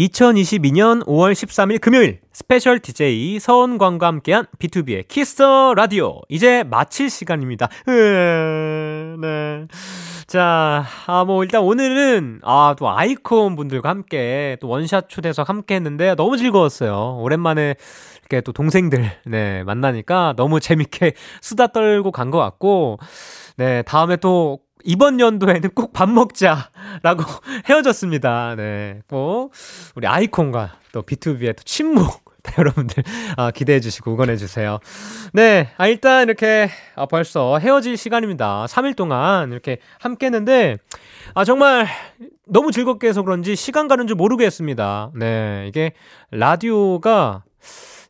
2022년 5월 13일 금요일 special DJ 서은광과 함께한 B2B의 키스터 라디오 이제 마칠 시간입니다. 으, 네. 자, 아, 뭐, 일단 오늘은, 아, 또 아이콘 분들과 함께, 또 원샷 초대석 함께 했는데, 너무 즐거웠어요. 오랜만에, 이렇게 또 동생들, 네, 만나니까 너무 재밌게 수다 떨고 간 것 같고, 네, 다음에 또, 이번 연도에는 꼭 밥 먹자라고 <laughs> 헤어졌습니다. 네. 꼭 우리 아이콘과 또 B2B의 또 친목 <laughs> 여러분들 아, 기대해 주시고 응원해 주세요. 네, 아, 일단 이렇게 아, 벌써 헤어질 시간입니다. 3일 동안 이렇게 함께 했는데 아 정말 너무 즐겁게 해서 그런지 시간 가는 줄 모르겠습니다. 네, 이게 라디오가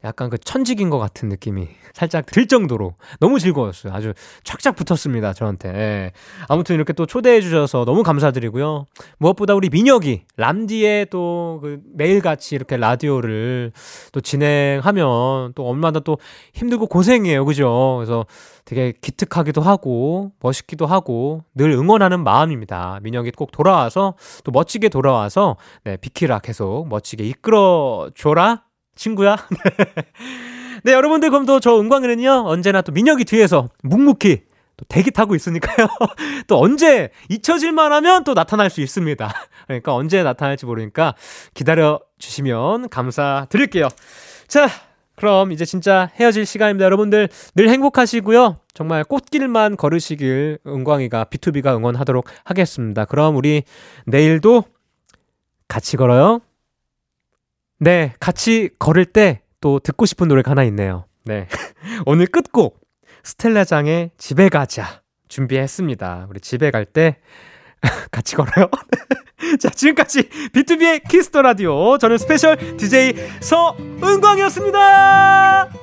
약간 그 천직인 것 같은 느낌이 살짝 들 정도로 너무 즐거웠어요. 아주 착착 붙었습니다. 저한테. 예. 아무튼 이렇게 또 초대해 주셔서 너무 감사드리고요. 무엇보다 우리 민혁이 람디의 또그 매일같이 이렇게 라디오를 또 진행하면 또 얼마나 또 힘들고 고생이에요. 그죠? 그래서 되게 기특하기도 하고 멋있기도 하고 늘 응원하는 마음입니다. 민혁이 꼭 돌아와서 또 멋지게 돌아와서 네, 비키라 계속 멋지게 이끌어 줘라. 친구야. <laughs> 네, 여러분들 그럼 또 저 은광이는요, 언제나 또 민혁이 뒤에서 묵묵히 또 대기 타고 있으니까요. <laughs> 또 언제 잊혀질만 하면 또 나타날 수 있습니다. <laughs> 그러니까 언제 나타날지 모르니까 기다려 주시면 감사드릴게요. 자, 그럼 이제 진짜 헤어질 시간입니다. 여러분들 늘 행복하시고요. 정말 꽃길만 걸으시길 은광이가 B2B가 응원하도록 하겠습니다. 그럼 우리 내일도 같이 걸어요. 네, 같이 걸을 때 또 듣고 싶은 노래가 하나 있네요. 네. <laughs> 오늘 끝곡 스텔라장의 집에 가자 준비했습니다. 우리 집에 갈 때 <laughs> 같이 걸어요. <laughs> 자, 지금까지 B2B의 키스터 라디오 저는 special DJ 서은광이었습니다.